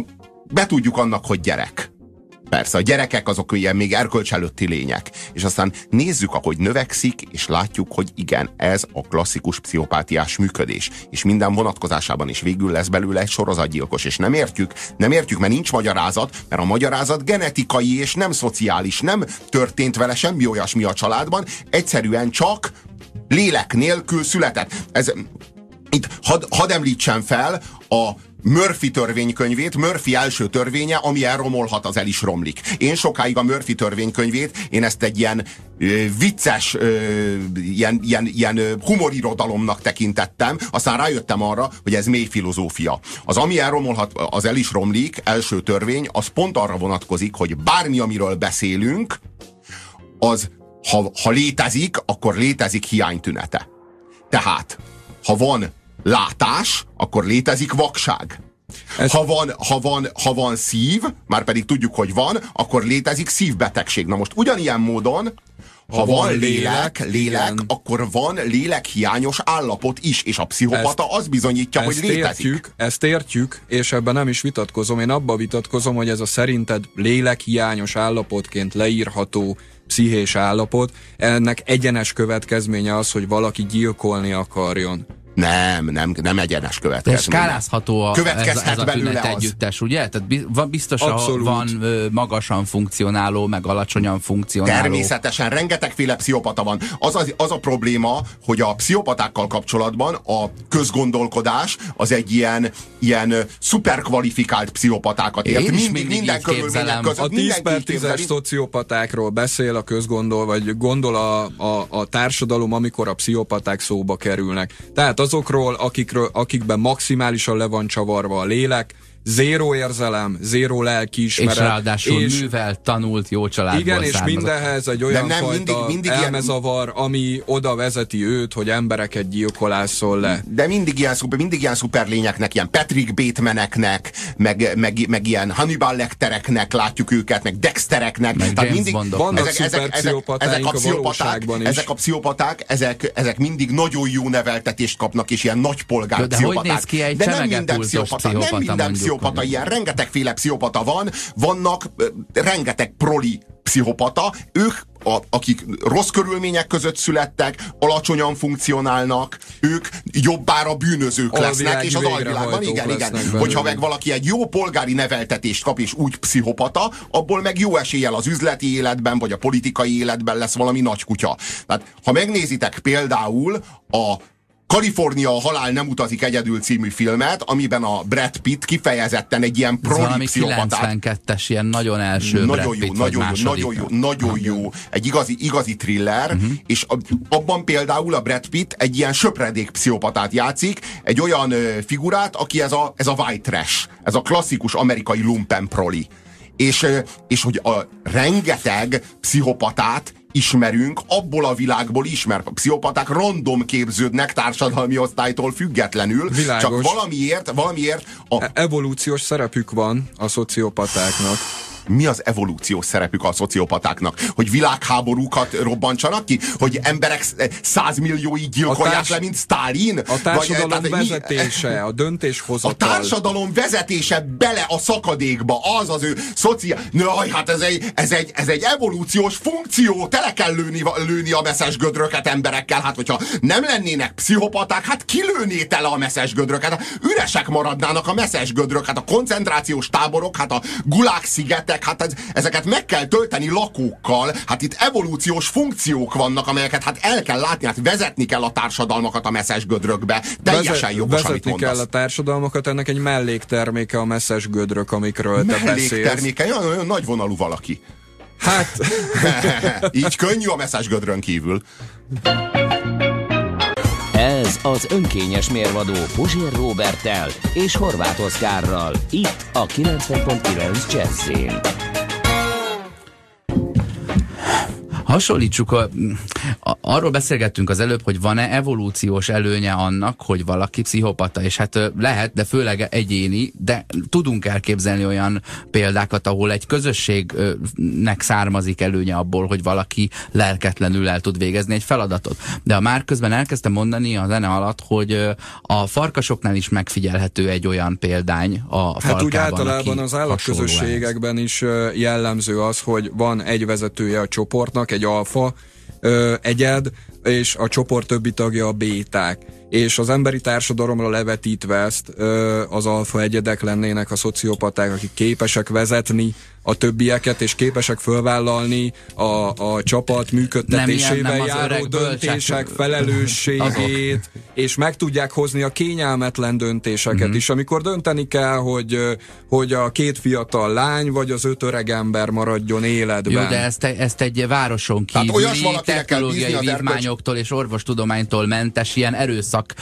Speaker 1: betudjuk annak, hogy gyerek. Persze, a gyerekek azok ilyen még erkölcs előtti lények. És aztán nézzük, ahogy növekszik, és látjuk, hogy igen, ez a klasszikus pszichopátiás működés. És minden vonatkozásában is végül lesz belőle egy sorozatgyilkos. És nem értjük, nem értjük, mert nincs magyarázat, mert a magyarázat genetikai és nem szociális. Nem történt vele semmi olyasmi a családban, egyszerűen csak lélek nélkül született. Ez, itt had, hadd említsem fel a Murphy törvénykönyvét, Murphy első törvénye, ami elromolhat, az el is romlik. Én sokáig a Murphy törvénykönyvét, én ezt egy ilyen ö, vicces, ö, ilyen, ilyen, ilyen humorirodalomnak tekintettem, aztán rájöttem arra, hogy ez mély filozófia. Az ami elromolhat, az el is romlik, első törvény, az pont arra vonatkozik, hogy bármi, amiről beszélünk, az ha, ha létezik, akkor létezik hiánytünete. Tehát, ha van látás, akkor létezik vakság. Ez... Ha, van, ha, van, ha van szív, már pedig tudjuk, hogy van, akkor létezik szívbetegség. Na most ugyanilyen módon, ha, ha van, van lélek, lélek, lélek akkor van lélekhiányos állapot is, és a pszichopata ezt, az bizonyítja, ezt hogy létezik.
Speaker 3: Értjük, ezt értjük, és ebben nem is vitatkozom. Én abba vitatkozom, hogy ez a szerinted lélekhiányos állapotként leírható pszichés állapot, ennek egyenes következménye az, hogy valaki gyilkolni akarjon.
Speaker 1: Nem, nem, nem egyenes következmény.
Speaker 2: De skálázható a, ez, ez a tünet együttes, ugye? Tehát biztos van magasan funkcionáló, meg alacsonyan funkcionáló.
Speaker 1: Természetesen, rengetegféle pszichopata van. Az, az, az a probléma, hogy a pszichopatákkal kapcsolatban a közgondolkodás az egy ilyen, ilyen szuperkvalifikált pszichopatákat ért. Mindig, mindig minden körülmények között.
Speaker 3: A 10 per 10-es szociopatákról beszél a közgondol, vagy gondol a, a, a társadalom, amikor a pszichopaták szóba kerülnek. Tehát azokról, akikről, akikben maximálisan le van csavarva a lélek, zéró érzelem, zéró lelkiismeret.
Speaker 2: És ráadásul és, művel, tanult, jó családból
Speaker 3: Igen, és mindenhez egy olyan nem, fajta mindig, mindig elmezavar, ilyen... ami oda vezeti őt, hogy embereket gyilkolászol le.
Speaker 1: De mindig ilyen, szuper, mindig ilyen szuperlényeknek, ilyen Patrick Batemaneknek, meg, meg, meg ilyen Hannibal Lectereknek látjuk őket, meg Dextereknek.
Speaker 2: Meg Tehát mindig
Speaker 3: vannak ezek, ezek, ezek, ezek, a pszichopaták,
Speaker 1: is. ezek a pszichopaták, ezek, ezek mindig nagyon jó neveltetést kapnak, és ilyen nagy polgár de,
Speaker 2: de hogy néz ki egy de nem minden pszichopata, nem minden pszichopata
Speaker 1: pszichopata ilyen, rengetegféle pszichopata van, vannak rengeteg proli pszichopata, ők a, akik rossz körülmények között születtek, alacsonyan funkcionálnak, ők jobbára bűnözők lesznek, és az alvilágban, igen, igen. Hogyha meg valaki egy jó polgári neveltetést kap, és úgy pszichopata, abból meg jó eséllyel az üzleti életben, vagy a politikai életben lesz valami nagy kutya. Tehát, ha megnézitek például a Kalifornia a halál nem utazik egyedül című filmet, amiben a Brad Pitt kifejezetten egy ilyen proli pszichopatát.
Speaker 2: 92-es, ilyen nagyon első
Speaker 1: nagyon Brad jó, Pitt, nagyon, jó, nagyon jó, nagyon jó, egy igazi, igazi thriller, uh-huh. és abban például a Brad Pitt egy ilyen söpredék pszichopatát játszik, egy olyan figurát, aki ez a, ez a white trash, ez a klasszikus amerikai lumpen proli. És, és hogy a rengeteg pszichopatát ismerünk, abból a világból is, mert a pszichopaták random képződnek társadalmi osztálytól függetlenül, Világos. csak valamiért, valamiért
Speaker 3: a... E- evolúciós szerepük van a szociopatáknak
Speaker 1: mi az evolúciós szerepük a szociopatáknak? Hogy világháborúkat robbantsanak ki? Hogy emberek százmilliói gyilkolják társ... le, mint Stalin?
Speaker 3: A társadalom Vagy, vezetése, mi? a döntéshozatal.
Speaker 1: A társadalom vezetése bele a szakadékba, az az ő szociál... Naj, hát ez egy, ez, egy, ez egy evolúciós funkció, tele kell lőni, lőni a messzes gödröket emberekkel, hát hogyha nem lennének pszichopaták, hát kilőné tele a messzes gödröket, hát üresek maradnának a messzes gödrök, hát a koncentrációs táborok, hát a gulák szigete, jöttek, hát ez, ezeket meg kell tölteni lakókkal, hát itt evolúciós funkciók vannak, amelyeket hát el kell látni, hát vezetni kell a társadalmakat a messzes gödrökbe. Teljesen Vezet, jogos,
Speaker 3: Vezetni amit kell a társadalmakat, ennek egy mellékterméke a messzes gödrök, amikről te beszélsz.
Speaker 1: Mellékterméke, olyan, olyan nagy vonalú valaki.
Speaker 3: Hát...
Speaker 1: Így könnyű a messzes gödrön kívül.
Speaker 4: Ez az önkényes mérvadó Puzsér Robertel és Horváth Oszkárral. Itt a 90.9 Jazzin.
Speaker 2: Hasonlítsuk a, a, arról beszélgettünk az előbb, hogy van-e evolúciós előnye annak, hogy valaki pszichopata, és hát lehet, de főleg egyéni, de tudunk elképzelni olyan példákat, ahol egy közösségnek származik előnye abból, hogy valaki lelketlenül el tud végezni egy feladatot. De a már közben elkezdtem mondani a zene alatt, hogy a farkasoknál is megfigyelhető egy olyan példány a falkában,
Speaker 3: Hát úgy általában az állatközösségekben is jellemző az, hogy van egy vezetője a csoportnak, egy alfa egyed, és a csoport többi tagja a béták és az emberi társadalomra levetítve ezt az alfa egyedek lennének a szociopaták, akik képesek vezetni a többieket, és képesek fölvállalni a, a csapat működtetésével nem járó döntések felelősségét, és meg tudják hozni a kényelmetlen döntéseket mm-hmm. is, amikor dönteni kell, hogy, hogy a két fiatal lány, vagy az öt öreg ember maradjon életben.
Speaker 2: Jó, de ezt, ezt egy városon kívüli technológiai vívmányoktól és orvostudománytól mentes ilyen erőszak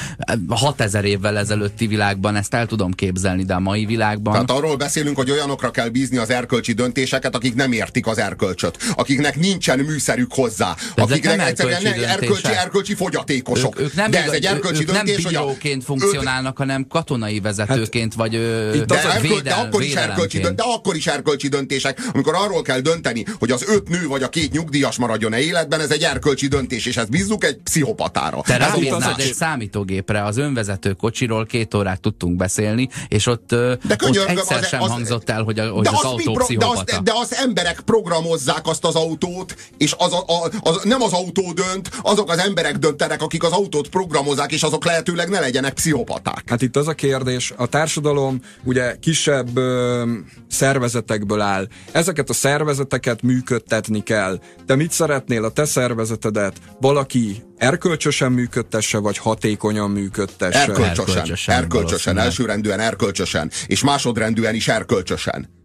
Speaker 2: 6000 évvel ezelőtti világban, ezt el tudom képzelni, de a mai világban...
Speaker 1: Tehát arról beszélünk, hogy olyanokra kell bízni az erkölcsi döntéseket, akik nem értik az erkölcsöt, akiknek nincsen műszerük hozzá,
Speaker 2: De
Speaker 1: akiknek
Speaker 2: nem
Speaker 1: egyszerűen
Speaker 2: erkölcsi,
Speaker 1: erkölcsi, erkölcsi fogyatékosok.
Speaker 2: Ők, ők nem,
Speaker 1: de ez egy erkölcsi
Speaker 2: ők
Speaker 1: döntés,
Speaker 2: nem bíróként funkcionálnak, hanem katonai vezetőként, hát, vagy
Speaker 1: de,
Speaker 2: de,
Speaker 1: erköl, de, akkor is erkölcsi, de akkor is erkölcsi döntések, amikor arról kell dönteni, hogy az öt nő vagy a két nyugdíjas maradjon-e életben, ez egy erkölcsi döntés, és ezt bízzuk egy pszichopatára.
Speaker 2: Te rábíznád egy számítógépre, az önvezető kocsiról két órát tudtunk beszélni, és ott, de ott egyszer az, sem az, hangzott el, hogy, a, hogy az, az autó pszichopata.
Speaker 1: De az, de az emberek programozzák azt az autót, és az, a, a, az, nem az autó dönt, azok az emberek döntenek, akik az autót programozzák, és azok lehetőleg ne legyenek pszichopaták.
Speaker 3: Hát itt az a kérdés, a társadalom ugye kisebb ö, szervezetekből áll. Ezeket a szervezeteket működtetni kell. Te mit szeretnél a te szervezetedet? Valaki erkölcsösen működtesse, vagy hatékonyan működtesse?
Speaker 1: Erkölcsösen. Erkölcsösen, erkölcsösen elsőrendűen erkölcsösen, és másodrendűen is erkölcsösen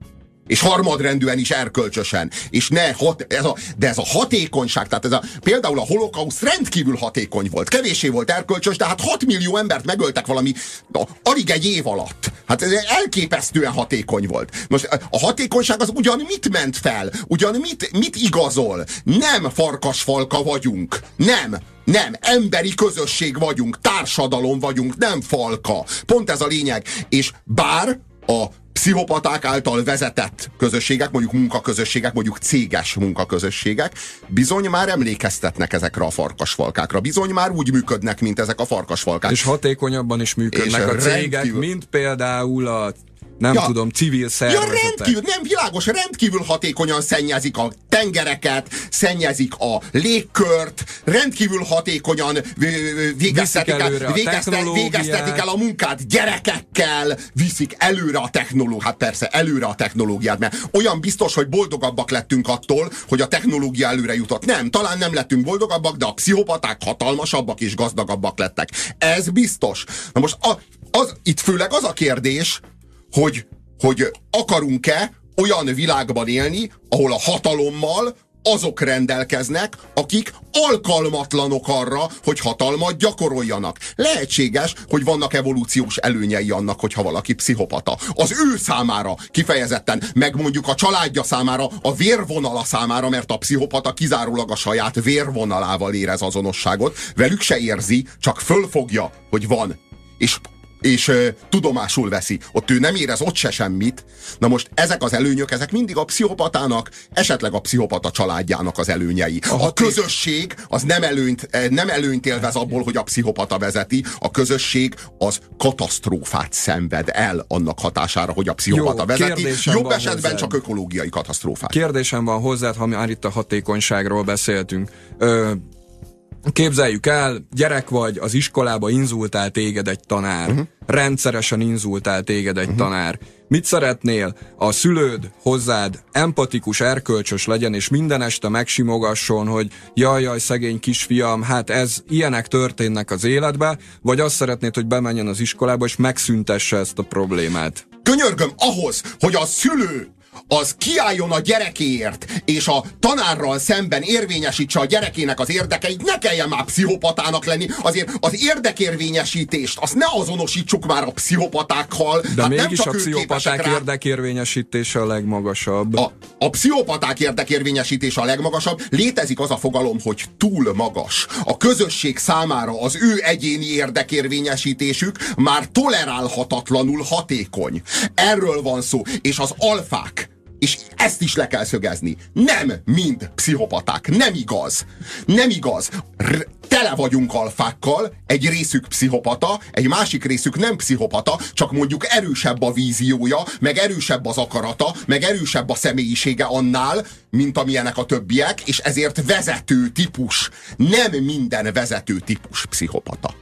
Speaker 1: és harmadrendűen is erkölcsösen. És ne, hat, ez a, de ez a hatékonyság, tehát ez a, például a holokauszt rendkívül hatékony volt. Kevéssé volt erkölcsös, de hát 6 millió embert megöltek valami a, alig egy év alatt. Hát ez elképesztően hatékony volt. Most a hatékonyság az ugyan mit ment fel? Ugyan mit, mit igazol? Nem farkasfalka vagyunk. Nem. Nem, emberi közösség vagyunk, társadalom vagyunk, nem falka. Pont ez a lényeg. És bár a pszichopaták által vezetett közösségek, mondjuk munkaközösségek, mondjuk céges munkaközösségek, bizony már emlékeztetnek ezekre a farkasfalkákra. Bizony már úgy működnek, mint ezek a farkasfalkák.
Speaker 3: És hatékonyabban is működnek és a cégek, rendkívül... mint például a nem ja. tudom, civil szervezetek.
Speaker 1: Ja, rendkívül, nem világos, rendkívül hatékonyan szennyezik a tengereket, szennyezik a légkört, rendkívül hatékonyan végeztetik el, végeztet, végeztetik el a munkát gyerekekkel, viszik előre a technológiát, hát persze előre a technológiát, mert olyan biztos, hogy boldogabbak lettünk attól, hogy a technológia előre jutott. Nem, talán nem lettünk boldogabbak, de a pszichopaták hatalmasabbak és gazdagabbak lettek. Ez biztos. Na most a, az, itt főleg az a kérdés, hogy, hogy akarunk-e olyan világban élni, ahol a hatalommal azok rendelkeznek, akik alkalmatlanok arra, hogy hatalmat gyakoroljanak. Lehetséges, hogy vannak evolúciós előnyei annak, hogyha valaki pszichopata. Az ő számára kifejezetten, meg mondjuk a családja számára, a vérvonala számára, mert a pszichopata kizárólag a saját vérvonalával érez azonosságot, velük se érzi, csak fölfogja, hogy van. És és ö, tudomásul veszi. Ott ő nem érez ott se semmit. Na most ezek az előnyök, ezek mindig a pszichopatának, esetleg a pszichopata családjának az előnyei. A, a közösség az nem előnyt, nem előnyt élvez abból, hogy a pszichopata vezeti. A közösség az katasztrófát szenved el annak hatására, hogy a pszichopata Jó, vezeti. Jobb esetben hozzád. csak ökológiai katasztrófát.
Speaker 3: Kérdésem van hozzád, ha már itt a hatékonyságról beszéltünk. Ö, Képzeljük el, gyerek vagy, az iskolába inzultál téged egy tanár. Uh-huh. Rendszeresen inzultál téged egy uh-huh. tanár. Mit szeretnél? A szülőd hozzád empatikus, erkölcsös legyen, és minden este megsimogasson, hogy jaj, jaj, szegény kisfiam, hát ez, ilyenek történnek az életbe, vagy azt szeretnéd, hogy bemenjen az iskolába, és megszüntesse ezt a problémát?
Speaker 1: Könyörgöm ahhoz, hogy a szülő az kiálljon a gyerekéért, és a tanárral szemben érvényesítse a gyerekének az érdekeit, ne kelljen már pszichopatának lenni. Azért az érdekérvényesítést, azt ne azonosítsuk már a pszichopatákkal.
Speaker 3: De hát mégis a pszichopaták érdekérvényesítése a legmagasabb.
Speaker 1: A, a pszichopaták érdekérvényesítése a legmagasabb. Létezik az a fogalom, hogy túl magas. A közösség számára az ő egyéni érdekérvényesítésük már tolerálhatatlanul hatékony. Erről van szó. És az alfák, és ezt is le kell szögezni. Nem mind pszichopaták. Nem igaz. Nem igaz. R tele vagyunk alfákkal, egy részük pszichopata, egy másik részük nem pszichopata, csak mondjuk erősebb a víziója, meg erősebb az akarata, meg erősebb a személyisége annál, mint amilyenek a többiek, és ezért vezető típus. Nem minden vezető típus pszichopata.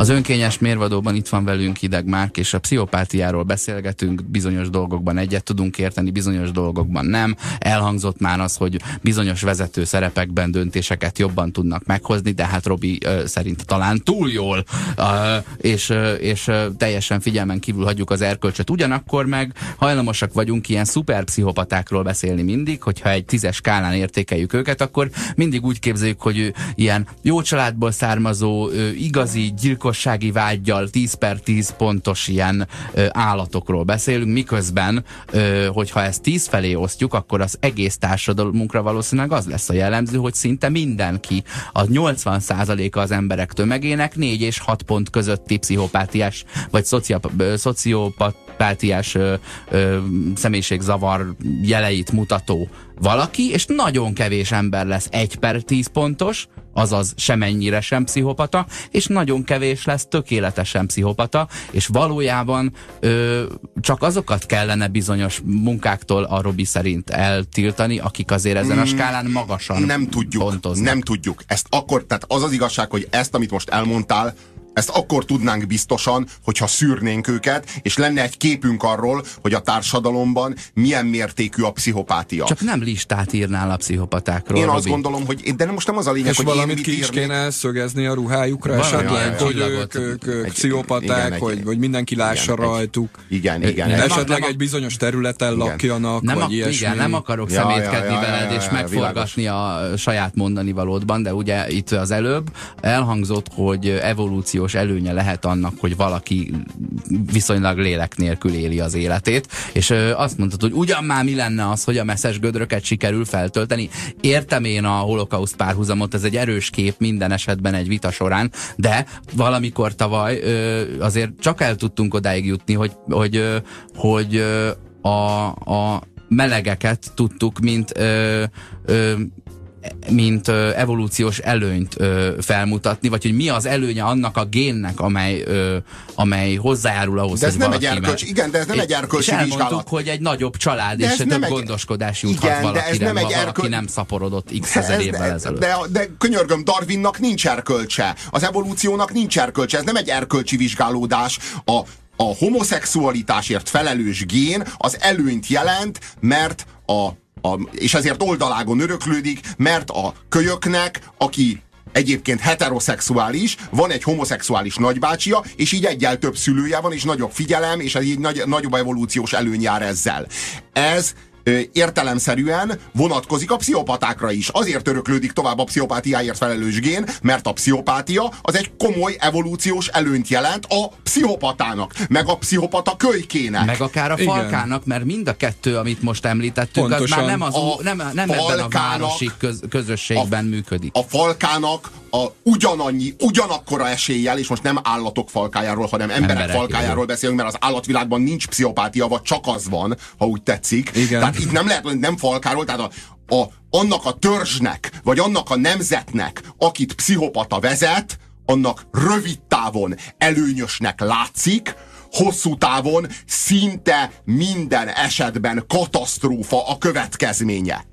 Speaker 2: Az önkényes mérvadóban itt van velünk Hideg Márk, és a pszichopátiáról beszélgetünk, bizonyos dolgokban egyet tudunk érteni, bizonyos dolgokban nem. Elhangzott már az, hogy bizonyos vezető szerepekben döntéseket jobban tudnak meghozni, de hát Robi ö, szerint talán túl jól, ö, és, ö, és teljesen figyelmen kívül hagyjuk az erkölcsöt. Ugyanakkor meg hajlamosak vagyunk ilyen szuperpszichopatákról beszélni mindig, hogyha egy tízes skálán értékeljük őket, akkor mindig úgy képzeljük, hogy ilyen jó családból származó, ö, igazi gyilkos gyilkossági vágyjal 10 per 10 pontos ilyen ö, állatokról beszélünk, miközben, ö, hogyha ezt 10 felé osztjuk, akkor az egész társadalmunkra valószínűleg az lesz a jellemző, hogy szinte mindenki, a 80%-a az emberek tömegének 4 és 6 pont közötti pszichopátiás vagy szociopátiás személyiségzavar jeleit mutató valaki, és nagyon kevés ember lesz 1 per 10 pontos, azaz semennyire sem pszichopata, és nagyon kevés lesz tökéletesen pszichopata, és valójában ö, csak azokat kellene bizonyos munkáktól a Robi szerint eltiltani, akik azért ezen a mm, skálán magasan
Speaker 1: Nem tudjuk, pontoznak. nem tudjuk. Ezt akkor, tehát az az igazság, hogy ezt, amit most elmondtál, ezt akkor tudnánk biztosan, hogyha szűrnénk őket, és lenne egy képünk arról, hogy a társadalomban milyen mértékű a pszichopátia.
Speaker 2: Csak nem listát írnál a pszichopatákról.
Speaker 1: Én Robi. azt gondolom, hogy de most nem az a lényeg,
Speaker 3: és
Speaker 1: hogy
Speaker 3: valamit én ki is kéne szögezni a ruhájukra, esetleg, hogy ők, ők, ők egy, pszichopaták, igen, hogy, hogy mindenki lássa igen, rajtuk.
Speaker 1: Igen, igen.
Speaker 3: Nem, esetleg nem, egy bizonyos területen igen. lakjanak,
Speaker 2: nem
Speaker 3: vagy ilyesmi.
Speaker 2: Igen, nem akarok ja, szemétkedni ja, ja, veled, és megforgatni a saját mondani valódban, de ugye itt az előbb elhangzott, hogy evolúciós előnye lehet annak, hogy valaki viszonylag lélek nélkül éli az életét, és azt mondtad, hogy ugyan már mi lenne az, hogy a messzes gödröket sikerül feltölteni. Értem én a holokauszt párhuzamot, ez egy erős kép minden esetben egy vita során, de valamikor tavaly azért csak el tudtunk odáig jutni, hogy, hogy, hogy a, a melegeket tudtuk, mint ö, ö, mint ö, evolúciós előnyt ö, felmutatni, vagy hogy mi az előnye annak a génnek, amely, ö, amely hozzájárul ahhoz,
Speaker 1: de ez hogy nem egy erkölcs, igen, de ez nem egy erkölcsi
Speaker 2: és vizsgálat. hogy egy nagyobb család de és több egy, gondoskodás juthat igen, valakire, de ez nem egy erköl... nem szaporodott x ezer évvel ezelőtt.
Speaker 1: De, de könyörgöm, Darwinnak nincs erkölcse. Az evolúciónak nincs erkölcse. Ez nem egy erkölcsi vizsgálódás. A, a homoszexualitásért felelős gén az előnyt jelent, mert a a, és ezért oldalágon öröklődik, mert a kölyöknek, aki egyébként heteroszexuális, van egy homoszexuális nagybácsia, és így egyel több szülője van, és nagyobb figyelem, és így nagy, nagyobb evolúciós előny jár ezzel. Ez értelemszerűen vonatkozik a pszichopatákra is. Azért öröklődik tovább a pszichopátiáért felelős gén, mert a pszichopátia az egy komoly evolúciós előnyt jelent a pszichopatának, meg a pszichopata kölykének.
Speaker 2: Meg akár a falkának, mert mind a kettő, amit most említettünk, Pontosan. az már nem, az, a nem, nem ebben a városi köz, közösségben
Speaker 1: a,
Speaker 2: működik.
Speaker 1: A falkának a ugyanannyi, ugyanakkora eséllyel, és most nem állatok falkájáról, hanem emberek, emberek falkájáról beszélünk, mert az állatvilágban nincs pszichopátia, vagy csak az van, ha úgy tetszik. Igen. Tehát itt nem lehet, nem falkáról, tehát a, a, annak a törzsnek, vagy annak a nemzetnek, akit pszichopata vezet, annak rövid távon előnyösnek látszik, hosszú távon szinte minden esetben katasztrófa a következménye.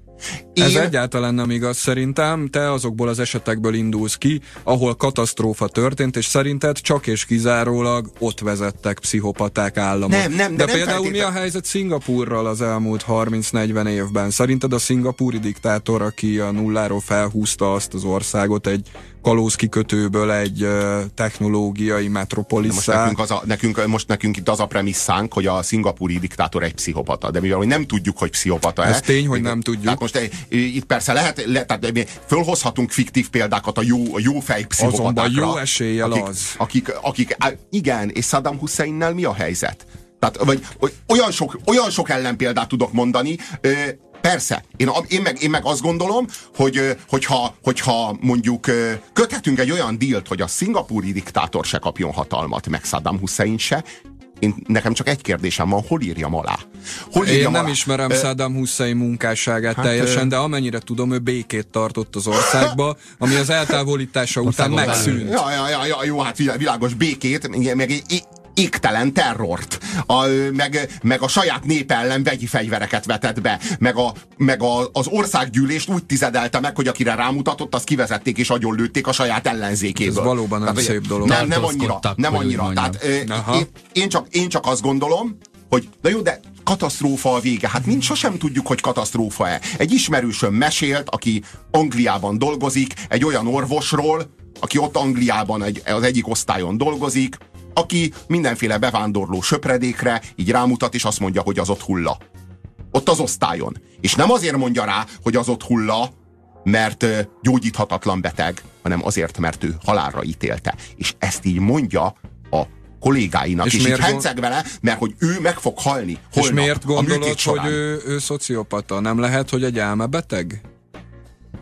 Speaker 3: Én... Ez egyáltalán nem igaz szerintem. Te azokból az esetekből indulsz ki, ahol katasztrófa történt, és szerinted csak és kizárólag ott vezettek pszichopaták államok.
Speaker 1: Nem, nem, de,
Speaker 3: de
Speaker 1: nem
Speaker 3: például
Speaker 1: feltétlen...
Speaker 3: mi a helyzet Szingapurral az elmúlt 30-40 évben? Szerinted a szingapúri diktátor, aki a nulláról felhúzta azt az országot egy kalózkikötőből egy uh, technológiai metropoliszá.
Speaker 1: Most nekünk, az a, nekünk, most nekünk itt az a premisszánk, hogy a szingapúri diktátor egy pszichopata, de mivel hogy nem tudjuk, hogy pszichopata
Speaker 3: Ez tény, hogy nem tudjuk.
Speaker 1: Tehát most itt persze lehet, le, tehát fölhozhatunk fiktív példákat a jó, a jó fej pszichopatákra.
Speaker 3: Azonban jó eséllyel
Speaker 1: akik,
Speaker 3: az.
Speaker 1: Akik, akik, igen, és Saddam Husseinnel mi a helyzet? Tehát, vagy, olyan, sok, olyan sok ellenpéldát tudok mondani, Persze, én, én, meg, én meg azt gondolom, hogy hogyha, hogyha mondjuk köthetünk egy olyan dílt, hogy a szingapúri diktátor se kapjon hatalmat, meg Saddam Hussein se, én, nekem csak egy kérdésem van, hol írjam alá? Hol
Speaker 3: írjam Én nem alá? ismerem uh, Saddam Hussein munkásságát hát, teljesen, uh, de amennyire tudom, ő békét tartott az országba, ami az eltávolítása után megszűnt.
Speaker 1: Ja, ja, ja, ja, jó, hát világos békét, meg égtelen terrort, a, meg, meg a saját nép ellen vegyi fegyvereket vetett be, meg, a, meg a, az országgyűlést úgy tizedelte meg, hogy akire rámutatott, azt kivezették és agyonlőtték a saját ellenzékéből.
Speaker 3: Ez valóban nem Tehát, szép dolog.
Speaker 1: Nem, nem annyira, nem annyira. Tehát, én, én, csak, én csak azt gondolom, hogy na jó, de katasztrófa a vége. Hát mind sosem tudjuk, hogy katasztrófa-e. Egy ismerősöm mesélt, aki Angliában dolgozik, egy olyan orvosról, aki ott Angliában egy, az egyik osztályon dolgozik, aki mindenféle bevándorló söpredékre így rámutat, és azt mondja, hogy az ott hulla. Ott az osztályon. És nem azért mondja rá, hogy az ott hulla, mert gyógyíthatatlan beteg, hanem azért, mert ő halálra ítélte. És ezt így mondja a kollégáinak, és, és így henceg vele, mert hogy ő meg fog halni holnap,
Speaker 3: És miért gondolod, hogy ő, ő szociopata? Nem lehet, hogy egy elmebeteg?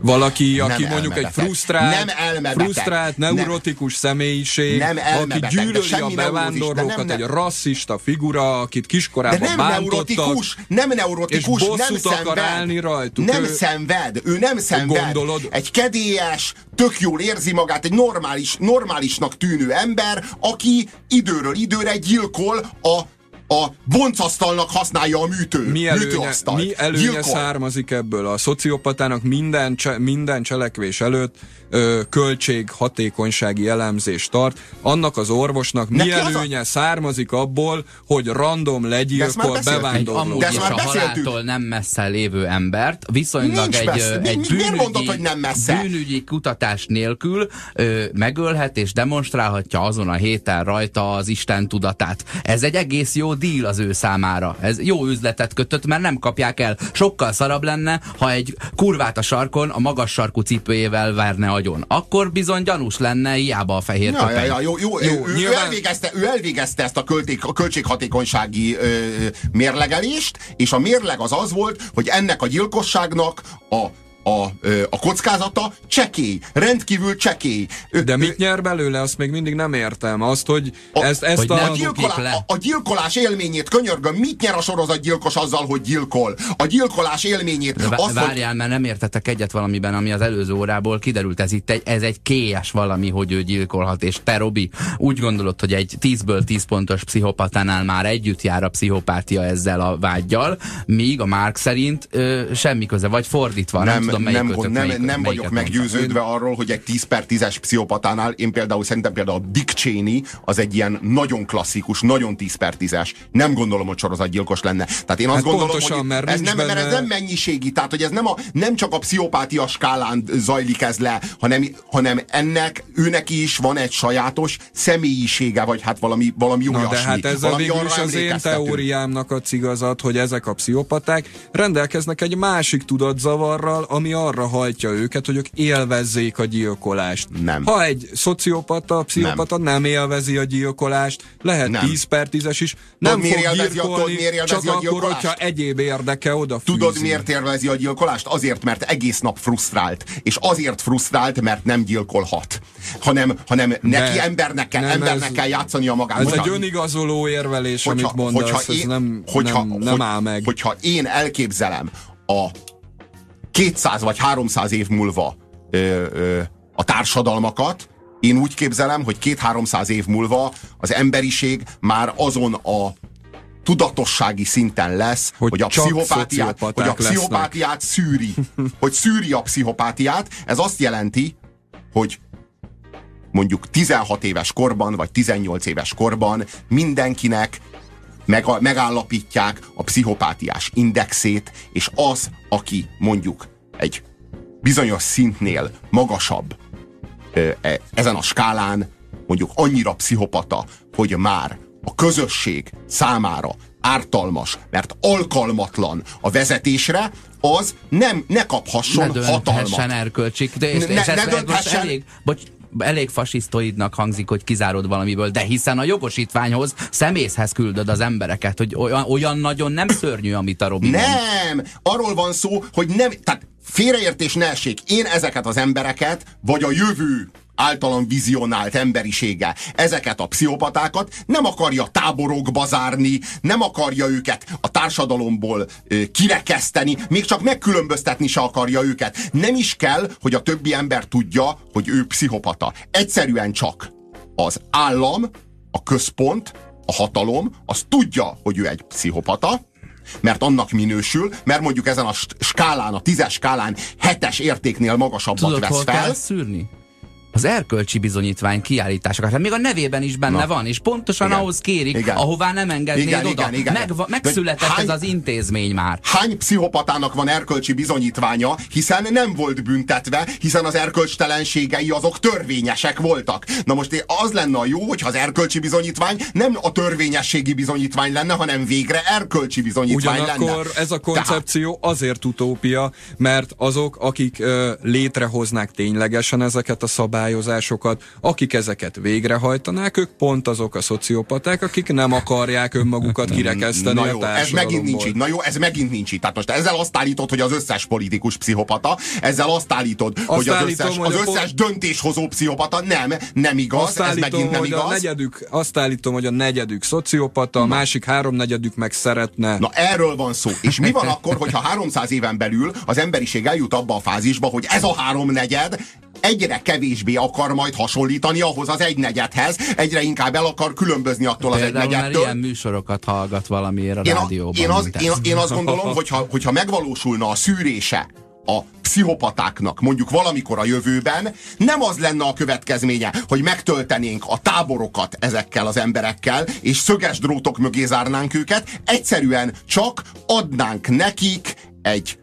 Speaker 3: Valaki, aki nem mondjuk elmebeteg. egy frusztrált, nem frusztrált, neurotikus nem, személyiség, nem aki gyűlöli a bevándorlókat, egy rasszista figura, akit kiskorában de nem
Speaker 1: bántottak, neurotikus, nem neurotikus,
Speaker 3: és
Speaker 1: nem
Speaker 3: akar állni rajtuk.
Speaker 1: Nem ő, szenved, ő nem szenved. Gondolod, egy kedélyes, tök jól érzi magát, egy normális, normálisnak tűnő ember, aki időről időre gyilkol a a boncasztalnak használja a műtő, mi előnye,
Speaker 3: Mi előnye származik ebből? A szociopatának minden, cse, minden cselekvés előtt ö, költség hatékonysági elemzést tart. Annak az orvosnak mi előnye a... származik abból, hogy random legyilkol bevándorló.
Speaker 2: Amúgy is a haláltól nem messze lévő embert, viszonylag Nincs egy, messze. egy bűnügyi, mondod, hogy nem messze? bűnügyi kutatás nélkül ö, megölhet és demonstrálhatja azon a héten rajta az Isten tudatát. Ez egy egész jó díl az ő számára. Ez jó üzletet kötött, mert nem kapják el. Sokkal szarabb lenne, ha egy kurvát a sarkon a magas sarkú cipőjével verne agyon. Akkor bizony gyanús lenne, hiába a fehér
Speaker 1: ja, ja, ja, jó, jó, jó, ő, nyilván... ő, elvégezte, ő elvégezte ezt a, költék, a költséghatékonysági ö, mérlegelést, és a mérleg az az volt, hogy ennek a gyilkosságnak a a, a kockázata csekély, rendkívül csekély.
Speaker 3: De mit nyer belőle, azt még mindig nem értem. Azt, hogy
Speaker 1: a,
Speaker 3: ezt, ezt
Speaker 1: hogy a, a, gyilkolá, a, a gyilkolás élményét könyörgöm, mit nyer a sorozatgyilkos azzal, hogy gyilkol? A gyilkolás élményét.
Speaker 2: De azt, várjál, hogy... mert nem értetek egyet valamiben, ami az előző órából kiderült. Ez itt egy, ez egy kélyes valami, hogy ő gyilkolhat. És te, Robi, úgy gondolod, hogy egy 10-ből 10 pontos pszichopatánál már együtt jár a pszichopátia ezzel a vágyjal, míg a Mark szerint ö, semmi köze, vagy fordítva. Nem, nem tudom,
Speaker 1: nem, kötök, nem, nem vagyok meggyőződve mondta. arról, hogy egy 10 per 10-es pszichopatánál, én például szerintem például a Dick Cheney az egy ilyen nagyon klasszikus, nagyon 10 per 10-es. Nem gondolom, hogy sorozatgyilkos lenne. Tehát én azt hát gondolom, pontosan, hogy mert ez nem, benne... mert ez nem mennyiségi, tehát hogy ez nem, a, nem csak a pszichopátia skálán zajlik ez le, hanem, hanem ennek, őnek is van egy sajátos személyisége, vagy hát valami, valami
Speaker 3: Na,
Speaker 1: olyasmi.
Speaker 3: de hát ez a végül is az én teóriámnak a cigazat, hogy ezek a pszichopaták rendelkeznek egy másik tudatzavarral, ami ami arra hajtja őket, hogy ők élvezzék a gyilkolást.
Speaker 1: Nem.
Speaker 3: Ha egy szociopata, pszichopata nem, nem élvezi a gyilkolást, lehet nem. 10 per 10-es is, nem
Speaker 1: tudod,
Speaker 3: fog
Speaker 1: élvezi
Speaker 3: gyilkolni, a, csak a akkor, hogyha egyéb érdeke oda
Speaker 1: Tudod, miért élvezi a gyilkolást? Azért, mert egész nap frusztrált. És azért frusztrált, mert nem gyilkolhat. Hanem, hanem neki embernek kell, embernek ez, kell játszani a magát.
Speaker 3: Ez egy önigazoló érvelés, hogyha, amit mondasz, hogyha én, ez nem, hogyha, nem, nem áll meg.
Speaker 1: Hogyha én elképzelem a 200 vagy 300 év múlva ö, ö, a társadalmakat, én úgy képzelem, hogy két-háromszáz év múlva az emberiség már azon a tudatossági szinten lesz, hogy,
Speaker 3: Hogy
Speaker 1: a, pszichopátiát, hogy a
Speaker 3: szociopáták lesznek.
Speaker 1: pszichopátiát szűri. hogy szűri a pszichopátiát. Ez azt jelenti, hogy mondjuk 16 éves korban, vagy 18 éves korban mindenkinek meg, megállapítják a pszichopátiás indexét, és az, aki mondjuk egy bizonyos szintnél magasabb e- ezen a skálán, mondjuk annyira pszichopata, hogy már a közösség számára ártalmas, mert alkalmatlan a vezetésre, az nem, ne
Speaker 2: Ne
Speaker 1: kaphasson
Speaker 2: dönthessen
Speaker 1: hatalmat.
Speaker 2: erkölcsik. De, és,
Speaker 1: Ne-
Speaker 2: és
Speaker 1: ne dönthessen.
Speaker 2: elég, bocs, elég fasisztoidnak hangzik, hogy kizárod valamiből, de hiszen a jogosítványhoz szemészhez küldöd az embereket, hogy olyan, olyan nagyon nem szörnyű, amit a Robi mond.
Speaker 1: Nem! Arról van szó, hogy nem... Tehát félreértés ne essék. Én ezeket az embereket, vagy a jövő általam vizionált emberisége ezeket a pszichopatákat nem akarja táborokba zárni, nem akarja őket a társadalomból ö, kirekeszteni, még csak megkülönböztetni se akarja őket. Nem is kell, hogy a többi ember tudja, hogy ő pszichopata. Egyszerűen csak az állam, a központ, a hatalom, az tudja, hogy ő egy pszichopata, mert annak minősül, mert mondjuk ezen a skálán, a tízes skálán hetes értéknél magasabbat
Speaker 2: Tudod,
Speaker 1: vesz fel.
Speaker 2: kell szűrni? Az erkölcsi bizonyítvány kiállításokat. Hát még a nevében is benne
Speaker 1: Na.
Speaker 2: van, és pontosan
Speaker 1: Igen.
Speaker 2: ahhoz kérik,
Speaker 1: Igen.
Speaker 2: ahová nem engednéd
Speaker 1: Igen,
Speaker 2: oda.
Speaker 1: igen, igen.
Speaker 2: Megva-
Speaker 1: De
Speaker 2: megszületett
Speaker 1: hány-
Speaker 2: ez az intézmény már.
Speaker 1: Hány pszichopatának van erkölcsi bizonyítványa, hiszen nem volt büntetve, hiszen az erkölcstelenségei azok törvényesek voltak. Na most az lenne a jó, hogyha az erkölcsi bizonyítvány nem a törvényességi bizonyítvány lenne, hanem végre erkölcsi bizonyítvány
Speaker 3: Ugyanakkor
Speaker 1: lenne.
Speaker 3: ez a koncepció azért utópia, mert azok, akik ö, létrehoznák ténylegesen ezeket a szabályozásokat, akik ezeket végrehajtanák, ők pont azok a szociopaták, akik nem akarják önmagukat kirekeszteni
Speaker 1: Na
Speaker 3: a
Speaker 1: jó, ez megint nincs így. Na jó, ez megint nincs így. Tehát most ezzel azt állítod, hogy az összes politikus pszichopata, ezzel azt állítod,
Speaker 3: Azt
Speaker 1: hogy az
Speaker 3: állítom,
Speaker 1: összes,
Speaker 3: hogy
Speaker 1: az
Speaker 3: a
Speaker 1: összes döntéshozó pszichopata. Nem, nem igaz,
Speaker 3: Azt
Speaker 1: ez
Speaker 3: állítom,
Speaker 1: megint nem
Speaker 3: hogy a
Speaker 1: igaz.
Speaker 3: negyedük, azt állítom, hogy a negyedük szociopata, a másik háromnegyedük meg szeretne.
Speaker 1: Na erről van szó. És mi van akkor, hogyha 300 éven belül az emberiség eljut abba a fázisba, hogy ez a háromnegyed egyre kevésbé akar majd hasonlítani ahhoz az egynegyedhez, egyre inkább el akar különbözni attól az
Speaker 2: Például már
Speaker 1: egynegyedtől.
Speaker 2: ilyen műsorokat hallgat valamiért a
Speaker 1: Én, a,
Speaker 2: rádióban.
Speaker 1: én, az, én, én azt gondolom, hogyha, hogyha megvalósulna a szűrése a pszichopatáknak mondjuk valamikor a jövőben, nem az lenne a következménye, hogy megtöltenénk a táborokat ezekkel az emberekkel, és szöges drótok mögé zárnánk őket, egyszerűen csak adnánk nekik egy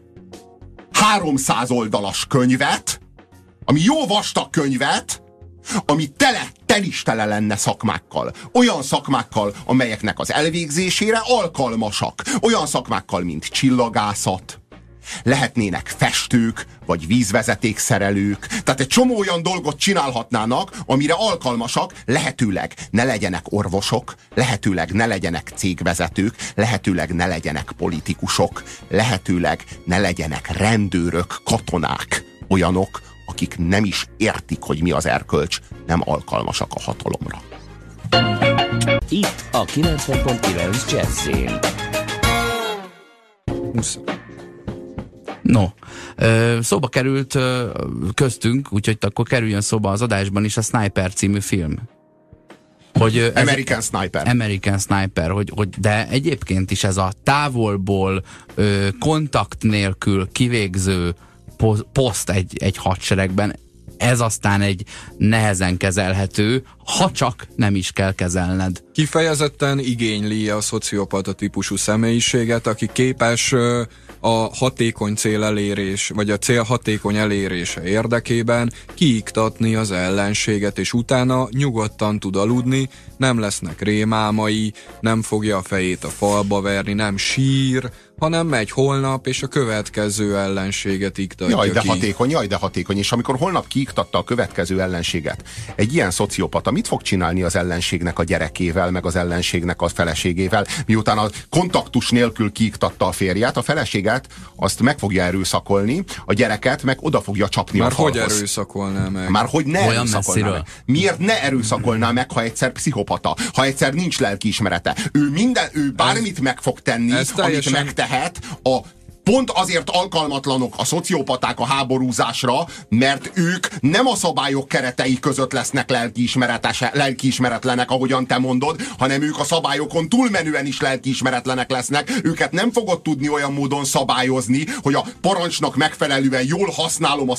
Speaker 1: 300 oldalas könyvet, ami jó vastag könyvet, ami tele, telis tele lenne szakmákkal. Olyan szakmákkal, amelyeknek az elvégzésére alkalmasak. Olyan szakmákkal, mint csillagászat, lehetnének festők, vagy vízvezetékszerelők. Tehát egy csomó olyan dolgot csinálhatnának, amire alkalmasak, lehetőleg ne legyenek orvosok, lehetőleg ne legyenek cégvezetők, lehetőleg ne legyenek politikusok, lehetőleg ne legyenek rendőrök, katonák, olyanok, akik nem is értik, hogy mi az erkölcs, nem alkalmasak a hatalomra.
Speaker 4: Itt a 90.9 Jazzin.
Speaker 3: Musz-
Speaker 2: No, szóba került köztünk, úgyhogy akkor kerüljön szóba az adásban is a Sniper című film. Hogy, ez-
Speaker 1: American Sniper.
Speaker 2: American Sniper, hogy, hogy de egyébként is ez a távolból kontakt nélkül kivégző poszt egy, egy hadseregben, ez aztán egy nehezen kezelhető, ha csak nem is kell kezelned.
Speaker 3: Kifejezetten igényli a szociopata típusú személyiséget, aki képes a hatékony cél elérés, vagy a cél hatékony elérése érdekében kiiktatni az ellenséget, és utána nyugodtan tud aludni, nem lesznek rémálmai, nem fogja a fejét a falba verni, nem sír, hanem megy holnap, és a következő ellenséget iktatja
Speaker 1: Jaj, de
Speaker 3: ki.
Speaker 1: hatékony, jaj, de hatékony. És amikor holnap kiiktatta a következő ellenséget, egy ilyen szociopata mit fog csinálni az ellenségnek a gyerekével, meg az ellenségnek a feleségével, miután a kontaktus nélkül kiiktatta a férjét, a feleséget azt meg fogja erőszakolni, a gyereket meg oda fogja csapni
Speaker 3: Már
Speaker 1: a
Speaker 3: hogy
Speaker 1: falhoz.
Speaker 3: erőszakolná meg?
Speaker 1: Már hogy ne
Speaker 2: Olyan
Speaker 1: erőszakolná
Speaker 2: messziről?
Speaker 1: meg. Miért ne erőszakolná meg, ha egyszer pszichopata? Ha egyszer nincs lelkiismerete? Ő minden, ő bármit meg fog tenni,
Speaker 3: ez
Speaker 1: amit
Speaker 3: teljesen-
Speaker 1: megtehet a pont azért alkalmatlanok a szociopaták a háborúzásra, mert ők nem a szabályok keretei között lesznek lelkiismeretlenek, ahogyan te mondod, hanem ők a szabályokon túlmenően is lelkiismeretlenek lesznek. Őket nem fogod tudni olyan módon szabályozni, hogy a parancsnak megfelelően jól használom a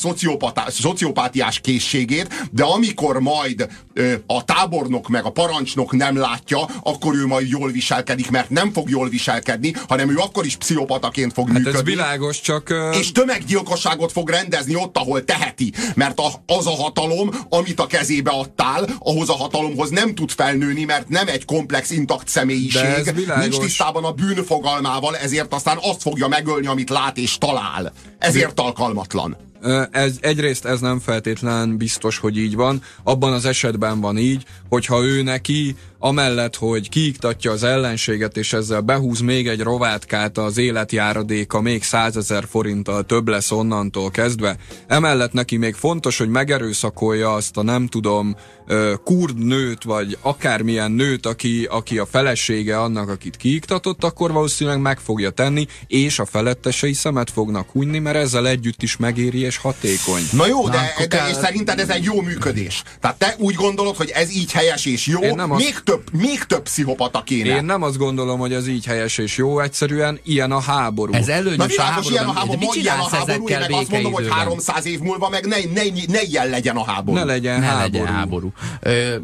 Speaker 1: szociopátiás készségét, de amikor majd ö, a tábornok meg a parancsnok nem látja, akkor ő majd jól viselkedik, mert nem fog jól viselkedni, hanem ő akkor is pszichopataként fog hát működni.
Speaker 3: Ez világos, csak... Uh...
Speaker 1: És tömeggyilkosságot fog rendezni ott, ahol teheti, mert a, az a hatalom, amit a kezébe adtál, ahhoz a hatalomhoz nem tud felnőni, mert nem egy komplex, intakt személyiség, nincs tisztában a bűn fogalmával, ezért aztán azt fogja megölni, amit lát és talál. Ezért alkalmatlan.
Speaker 3: Ez, egyrészt ez nem feltétlen biztos, hogy így van. Abban az esetben van így, hogyha ő neki amellett, hogy kiiktatja az ellenséget, és ezzel behúz még egy rovátkát az életjáradéka még százezer forinttal több lesz onnantól kezdve. Emellett neki még fontos, hogy megerőszakolja azt a nem tudom, kurd nőt, vagy akármilyen nőt, aki, aki a felesége annak, akit kiiktatott, akkor valószínűleg meg fogja tenni, és a felettesei szemet fognak hunyni, mert ezzel együtt is megéri és hatékony.
Speaker 1: Na jó, de, Na, de és szerinted ez egy jó működés. Tehát te úgy gondolod, hogy ez így helyes és jó, Én nem még azt... több még több pszichopata kéne.
Speaker 3: Én nem azt gondolom, hogy ez így helyes és jó, egyszerűen ilyen a háború.
Speaker 2: Ez előnyös Na, világos, háború, ilyen a háború,
Speaker 1: ma ilyen a háború, én meg azt mondom, hogy 300 év múlva meg ne, ne, ne ilyen legyen a háború.
Speaker 3: Ne legyen ne háború. Legyen
Speaker 2: háború. Ö,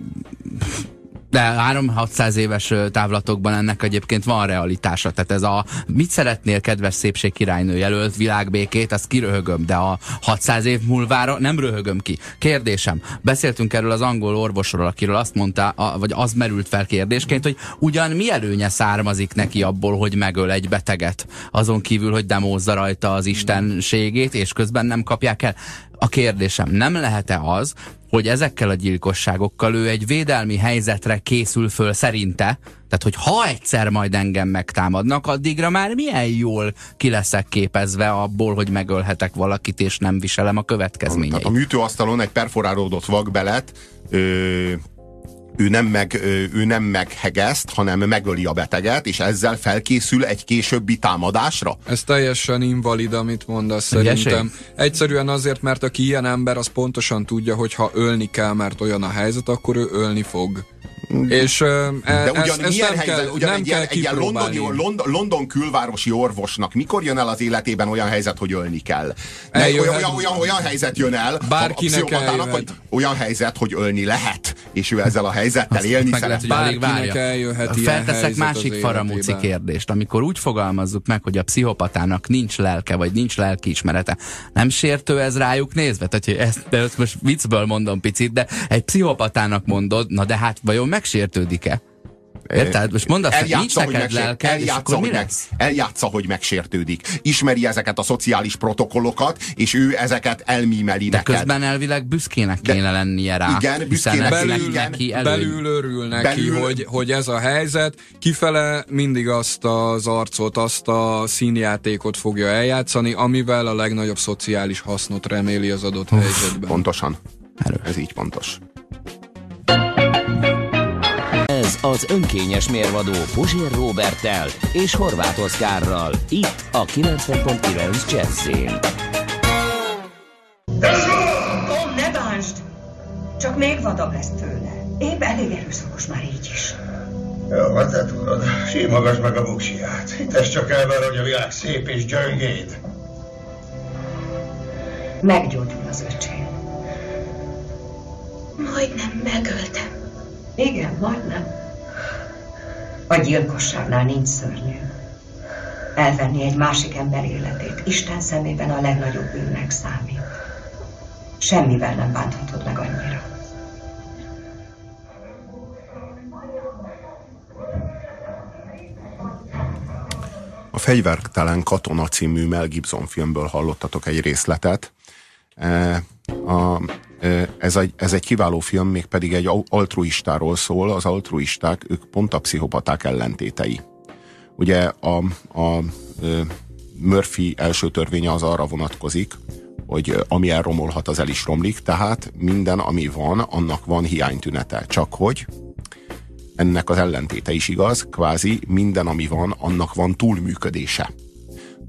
Speaker 2: de 3-600 éves távlatokban ennek egyébként van realitása. Tehát ez a mit szeretnél, kedves szépség királynő jelölt világbékét, azt kiröhögöm, de a 600 év múlvára nem röhögöm ki. Kérdésem, beszéltünk erről az angol orvosról, akiről azt mondta, a, vagy az merült fel kérdésként, hogy ugyan mi előnye származik neki abból, hogy megöl egy beteget, azon kívül, hogy demózza rajta az istenségét, és közben nem kapják el. A kérdésem, nem lehet-e az, hogy ezekkel a gyilkosságokkal ő egy védelmi helyzetre készül föl szerinte, tehát hogy ha egyszer majd engem megtámadnak, addigra már milyen jól ki leszek képezve abból, hogy megölhetek valakit, és nem viselem a következményeit. Tehát
Speaker 1: a műtőasztalon egy perforálódott vakbelet ö, ő nem, meg, ő nem meghegeszt, hanem megöli a beteget, és ezzel felkészül egy későbbi támadásra?
Speaker 3: Ez teljesen invalid, amit mondasz szerintem. Egyszerűen azért, mert aki ilyen ember, az pontosan tudja, hogy ha ölni kell, mert olyan a helyzet, akkor ő ölni fog. És, e,
Speaker 1: De ugyan ezt, milyen helyzet, kell, ugyan nem egy, kell egy ilyen londoni, London, London külvárosi orvosnak mikor jön el az életében olyan helyzet, hogy ölni kell? Olyan, olyan, olyan, olyan helyzet jön el
Speaker 3: Bárkinek a, hogy
Speaker 1: olyan helyzet, hogy ölni lehet, és ő ezzel a helyzettel élni szeret.
Speaker 3: Bárkinek eljöhet
Speaker 2: Felteszek másik faramúci kérdést. Amikor úgy fogalmazzuk meg, hogy a pszichopatának nincs lelke, vagy nincs lelkiismerete, nem sértő ez rájuk nézve? Tehát, hogy ezt, de ezt most viccből mondom picit, de egy pszichopatának mondod, na de hát vajon megsértődik-e? Érted? Most mondd azt, hogy nincs neked lelke, eljátsza,
Speaker 1: hogy meg, eljátsza, hogy megsértődik. Ismeri ezeket a szociális protokollokat, és ő ezeket elmímeli
Speaker 2: De
Speaker 1: neked.
Speaker 2: közben elvileg büszkének kéne De, lennie rá.
Speaker 1: Igen, büszkének.
Speaker 3: Belül, neki belül örül neki, belül, hogy, hogy ez a helyzet. Kifele mindig azt az arcot, azt a színjátékot fogja eljátszani, amivel a legnagyobb szociális hasznot reméli az adott Uf, helyzetben.
Speaker 1: Pontosan. Erős. Ez így pontos.
Speaker 4: Az önkényes mérvadó Puzsér Robertel és Horváth Oszkárral. Itt a 90.9 Jazzin.
Speaker 5: Ó, ne bánsd! Csak még vadabb lesz tőle. Épp elég erőszakos már így is.
Speaker 6: Jó, hát te tudod, símogass meg a buksiját. Hites csak el hogy a világ szép és gyöngéd.
Speaker 5: Meggyógyul az öcsém.
Speaker 7: Majdnem megöltem.
Speaker 5: Igen, majdnem. A gyilkosságnál nincs szörnyű. Elvenni egy másik ember életét Isten szemében a legnagyobb bűnnek számít. Semmivel nem bánthatod meg annyira.
Speaker 1: A Fegyvertelen katona című Mel Gibson filmből hallottatok egy részletet. E, a ez egy, ez egy kiváló film, mégpedig egy altruistáról szól. Az altruisták, ők pont a pszichopaták ellentétei. Ugye a, a Murphy első törvénye az arra vonatkozik, hogy ami elromolhat, az el is romlik, tehát minden, ami van, annak van hiánytünete. Csak hogy ennek az ellentéte is igaz, kvázi minden, ami van, annak van túlműködése.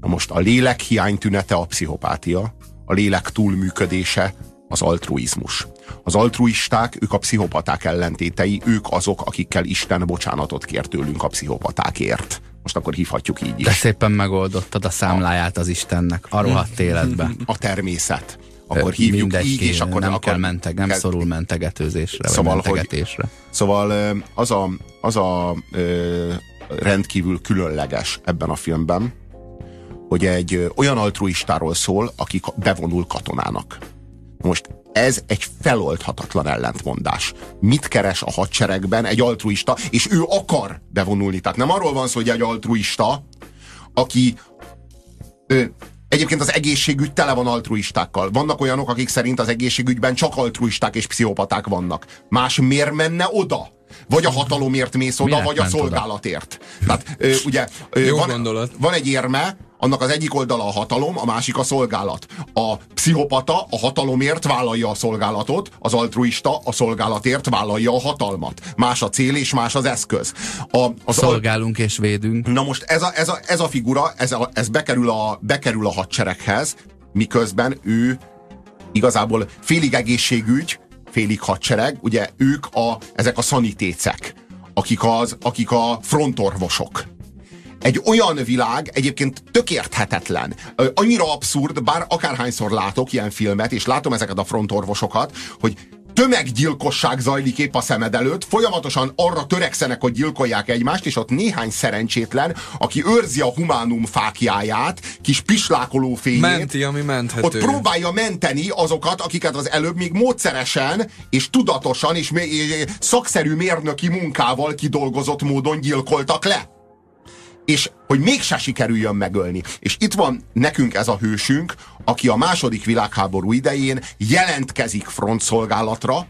Speaker 1: Na most a lélek hiány tünete a pszichopátia, a lélek túlműködése az altruizmus. Az altruisták, ők a pszichopaták ellentétei, ők azok, akikkel Isten bocsánatot kér tőlünk a pszichopatákért. Most akkor hívhatjuk így is.
Speaker 2: De szépen megoldottad a számláját az Istennek, a rohadt életben.
Speaker 1: A természet. Akkor hívjuk
Speaker 2: Mindegy,
Speaker 1: így, és akkor
Speaker 2: nem
Speaker 1: akkor
Speaker 2: kell menteg, nem
Speaker 1: kell-
Speaker 2: szorul mentegetőzésre,
Speaker 1: Szóval,
Speaker 2: vagy
Speaker 1: hogy-
Speaker 2: mentegetésre.
Speaker 1: Szóval ö, az a, az a ö, rendkívül különleges ebben a filmben, hogy egy olyan altruistáról szól, aki bevonul katonának. Most ez egy feloldhatatlan ellentmondás. Mit keres a hadseregben egy altruista, és ő akar bevonulni. Tehát nem arról van szó, hogy egy altruista, aki ö, Egyébként az egészségügy tele van altruistákkal. Vannak olyanok, akik szerint az egészségügyben csak altruisták és pszichopaták vannak. Más miért menne oda? Vagy a hatalomért mész oda,
Speaker 2: Miért
Speaker 1: vagy a
Speaker 2: ment oda?
Speaker 1: szolgálatért. Tehát ö, ugye ö,
Speaker 3: Jó
Speaker 1: van,
Speaker 3: gondolat.
Speaker 1: van egy érme, annak az egyik oldala a hatalom, a másik a szolgálat. A pszichopata a hatalomért vállalja a szolgálatot, az altruista a szolgálatért vállalja a hatalmat. Más a cél és más az eszköz. A, az al-
Speaker 2: Szolgálunk és védünk.
Speaker 1: Na most ez a, ez a, ez a figura, ez, a, ez bekerül, a, bekerül a hadsereghez, miközben ő igazából félig egészségügy, félig hadsereg, ugye ők a, ezek a szanitécek, akik, az, akik a frontorvosok. Egy olyan világ egyébként tök érthetetlen. Ö, Annyira abszurd, bár akárhányszor látok ilyen filmet, és látom ezeket a frontorvosokat, hogy tömeggyilkosság zajlik épp a szemed előtt, folyamatosan arra törekszenek, hogy gyilkolják egymást, és ott néhány szerencsétlen, aki őrzi a humánum fákjáját, kis pislákoló fényét,
Speaker 3: Menti, ami menthető.
Speaker 1: ott próbálja menteni azokat, akiket az előbb még módszeresen és tudatosan és szakszerű mérnöki munkával kidolgozott módon gyilkoltak le. És hogy mégse sikerüljön megölni. És itt van nekünk ez a hősünk, aki a második világháború idején jelentkezik frontszolgálatra,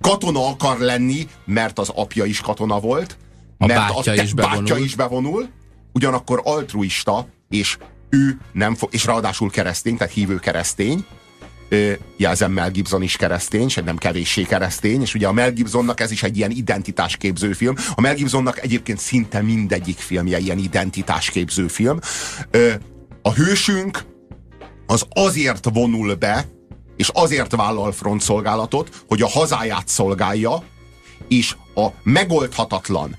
Speaker 1: katona akar lenni, mert az apja is katona volt,
Speaker 2: A
Speaker 1: mert
Speaker 2: bátyja
Speaker 1: te-
Speaker 2: is bevonul.
Speaker 1: bátyja is bevonul, ugyanakkor altruista, és ő nem fog, és ráadásul keresztény, tehát hívő keresztény, jelzem Mel Gibson is keresztény, és nem kevéssé keresztény, és ugye a Mel Gibsonnak ez is egy ilyen identitásképző film. A Mel Gibsonnak egyébként szinte mindegyik filmje ilyen identitásképző film. A hősünk az azért vonul be, és azért vállal frontszolgálatot, hogy a hazáját szolgálja, és a megoldhatatlan,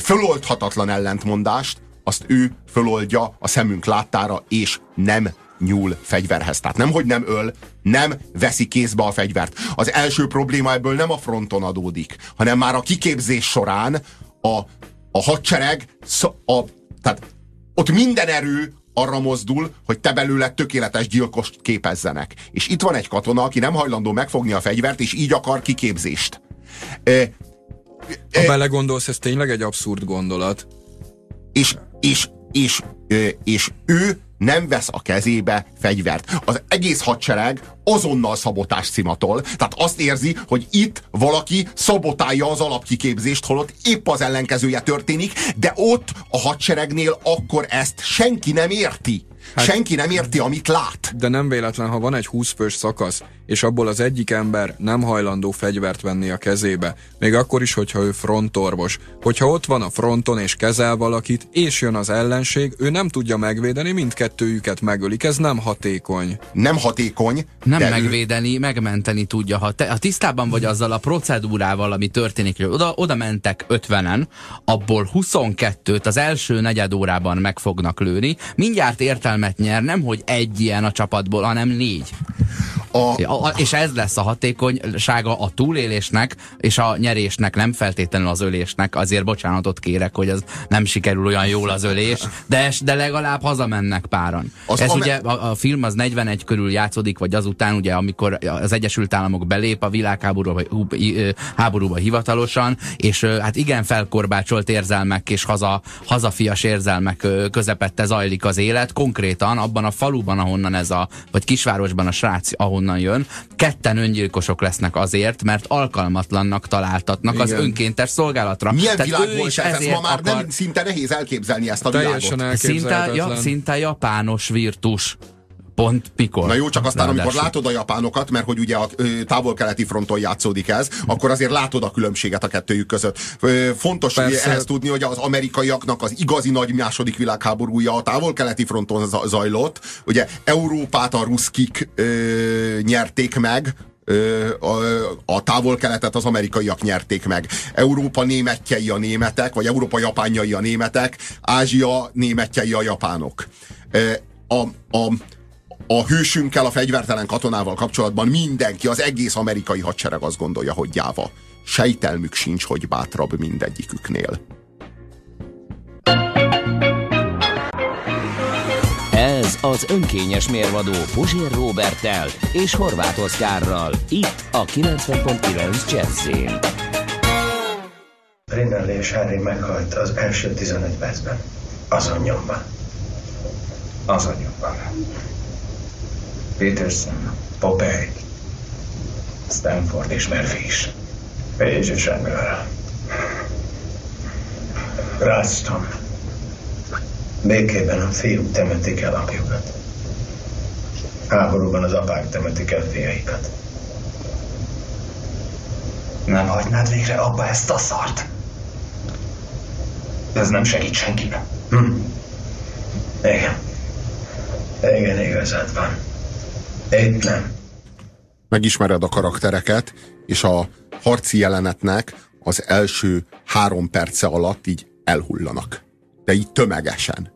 Speaker 1: föloldhatatlan ellentmondást, azt ő föloldja a szemünk láttára, és nem nyúl fegyverhez. Tehát nem, hogy nem öl, nem veszi kézbe a fegyvert. Az első probléma ebből nem a fronton adódik, hanem már a kiképzés során a, a hadsereg, a, tehát ott minden erő arra mozdul, hogy te belőle tökéletes gyilkost képezzenek. És itt van egy katona, aki nem hajlandó megfogni a fegyvert, és így akar kiképzést. E,
Speaker 3: Ha belegondolsz, ez tényleg egy abszurd gondolat.
Speaker 1: és, és, és, ö, és ő nem vesz a kezébe fegyvert. Az egész hadsereg azonnal szabotás cimatol. Tehát azt érzi, hogy itt valaki szabotálja az alapkiképzést, holott épp az ellenkezője történik, de ott a hadseregnél akkor ezt senki nem érti. Hát, senki nem érti, amit lát.
Speaker 3: De nem véletlen, ha van egy 20 fős szakasz, és abból az egyik ember nem hajlandó fegyvert venni a kezébe, még akkor is, hogyha ő frontorvos. Hogyha ott van a fronton és kezel valakit, és jön az ellenség, ő nem tudja megvédeni, mindkettőjüket megölik. Ez nem hatékony.
Speaker 1: Nem hatékony,
Speaker 2: Nem
Speaker 1: de ő-
Speaker 2: megvédeni, megmenteni tudja. Ha, te, ha tisztában vagy azzal a procedúrával, ami történik, hogy oda, oda mentek 50-en, abból 22-t az első negyed órában meg fognak lőni, mindjárt értelmet nyer, nem hogy egy ilyen a csapatból, hanem négy.
Speaker 1: A,
Speaker 2: A, és ez lesz a hatékonysága a túlélésnek, és a nyerésnek, nem feltétlenül az ölésnek. Azért bocsánatot kérek, hogy az nem sikerül olyan jól az ölés, de, de legalább hazamennek páran.
Speaker 1: Az
Speaker 2: ez
Speaker 1: ame-
Speaker 2: ugye a, a film az 41 körül játszódik, vagy azután, ugye, amikor az Egyesült Államok belép a világháborúba, vagy háborúba hivatalosan, és hát igen felkorbácsolt érzelmek és haza, hazafias érzelmek közepette zajlik az élet. Konkrétan abban a faluban, ahonnan ez a, vagy kisvárosban a srác, ahonnan jön, ketten öngyilkosok lesznek azért, mert alkalmatlannak találtatnak az
Speaker 3: Igen.
Speaker 2: önkéntes szolgálatra.
Speaker 1: milyen
Speaker 2: Tehát
Speaker 1: világ volt ez? Ez
Speaker 2: ezért
Speaker 1: ma már
Speaker 2: akar...
Speaker 1: nem, szinte nehéz elképzelni ezt a
Speaker 3: Teljesen
Speaker 1: világot.
Speaker 2: Szinte, ja, szinte japános virtus Pont mikor?
Speaker 1: Na jó, csak aztán, amikor
Speaker 2: Ráadásul.
Speaker 1: látod a japánokat, mert hogy ugye a távol-keleti fronton játszódik ez, akkor azért látod a különbséget a kettőjük között. Fontos
Speaker 3: Persze.
Speaker 1: ehhez tudni, hogy az amerikaiaknak az igazi nagy második világháborúja a távol-keleti fronton za- zajlott. Ugye Európát a ruszkik ö, nyerték meg, a, a távol-keletet az amerikaiak nyerték meg. Európa németjei a németek, vagy Európa japánjai a németek, Ázsia németjei a japánok. A, a, a hősünkkel, a fegyvertelen katonával kapcsolatban mindenki, az egész amerikai hadsereg azt gondolja, hogy gyáva. Sejtelmük sincs, hogy bátrabb mindegyiküknél.
Speaker 4: Ez az önkényes mérvadó Puzsér Robertel és Horváth Oszkárral. Itt a 90.9 Jazzin.
Speaker 6: Rinaldi és Harry meghalt az első 15 percben. Az anyjomban. Az anyjomban. Peterson, Popeye, Stanford és Murphy is. Page és. Ralston. Békében a fiúk temetik el apjukat. Háborúban az apák temetik el fiaikat. Nem hagynád végre abba ezt a szart? Ez nem segít senkinek. Hm. Igen. Igen, igazad van. Nem.
Speaker 1: Megismered a karaktereket, és a harci jelenetnek az első három perce alatt így elhullanak. De így tömegesen.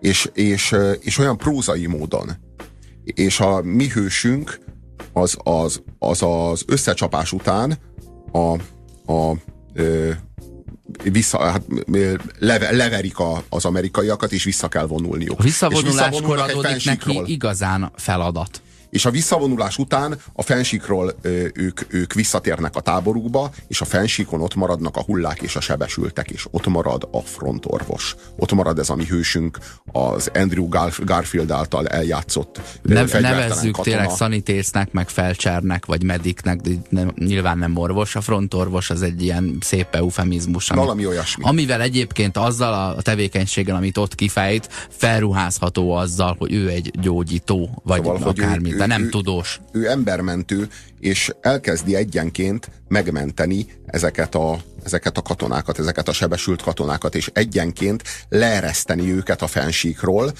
Speaker 1: És, és, és olyan prózai módon. És a mi hősünk az az, az, az összecsapás után a, a ö, vissza, hát, leve, leverik a, az amerikaiakat, és vissza kell vonulniuk.
Speaker 2: A
Speaker 1: visszavonulnak egy
Speaker 2: adódik neki igazán feladat.
Speaker 1: És a visszavonulás után a fensíkról ők, ők visszatérnek a táborukba, és a fensíkon ott maradnak a hullák és a sebesültek, és ott marad a frontorvos. Ott marad ez a mi hősünk, az Andrew Garf- Garfield által eljátszott
Speaker 2: Ne, nevezzük
Speaker 1: katona.
Speaker 2: tényleg szanitésznek, meg felcsernek, vagy mediknek, de nem, nyilván nem orvos. A frontorvos az egy ilyen szép eufemizmus. Ami,
Speaker 1: Valami olyasmi.
Speaker 2: Amivel egyébként azzal a tevékenységgel, amit ott kifejt, felruházható azzal, hogy ő egy gyógyító, vagy
Speaker 1: Szóval,
Speaker 2: szóval,
Speaker 1: ő- ő-
Speaker 2: de nem
Speaker 1: ő-
Speaker 2: tudós.
Speaker 1: ő embermentő, és elkezdi egyenként megmenteni ezeket a, ezeket a katonákat, ezeket a sebesült katonákat, és egyenként leereszteni őket a fensíkról,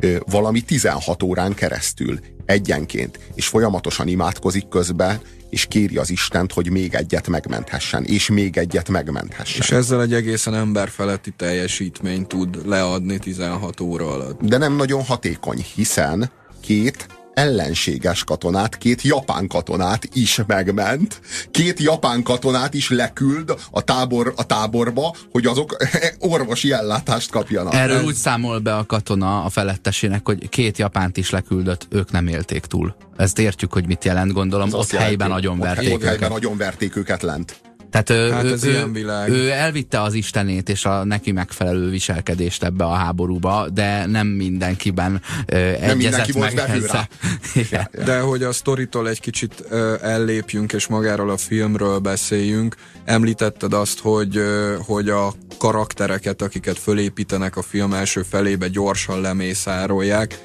Speaker 1: ö, valami 16 órán keresztül, egyenként, és folyamatosan imádkozik közben, és kéri az Istent, hogy még egyet megmenthessen, és még egyet megmenthessen.
Speaker 3: És ezzel egy egészen emberfeletti teljesítményt tud leadni 16 óra alatt.
Speaker 1: de nem nagyon hatékony, hiszen két ellenséges katonát, két japán katonát is megment, két japán katonát is leküld a, tábor, a táborba, hogy azok orvosi ellátást kapjanak.
Speaker 2: Erről úgy számol be a katona a felettesének, hogy két japánt is leküldött, ők nem élték túl. Ezt értjük, hogy mit jelent, gondolom.
Speaker 1: Ez
Speaker 2: Ott
Speaker 1: azt jelenti,
Speaker 2: helyben nagyon
Speaker 1: ott, ott helyben
Speaker 2: őket.
Speaker 1: nagyon verték őket lent.
Speaker 2: Tehát ő,
Speaker 3: Hát ez
Speaker 2: ő,
Speaker 3: ilyen világ.
Speaker 2: ő elvitte az istenét és a neki megfelelő viselkedést ebbe a háborúba, de nem mindenkiben ö, egyezett
Speaker 1: mindenki
Speaker 2: meg ezzel. Igen.
Speaker 3: De hogy a sztoritól egy kicsit ö, ellépjünk, és magáról a filmről beszéljünk, említetted azt, hogy, ö, hogy a karaktereket, akiket fölépítenek a film első felébe, gyorsan lemészárolják.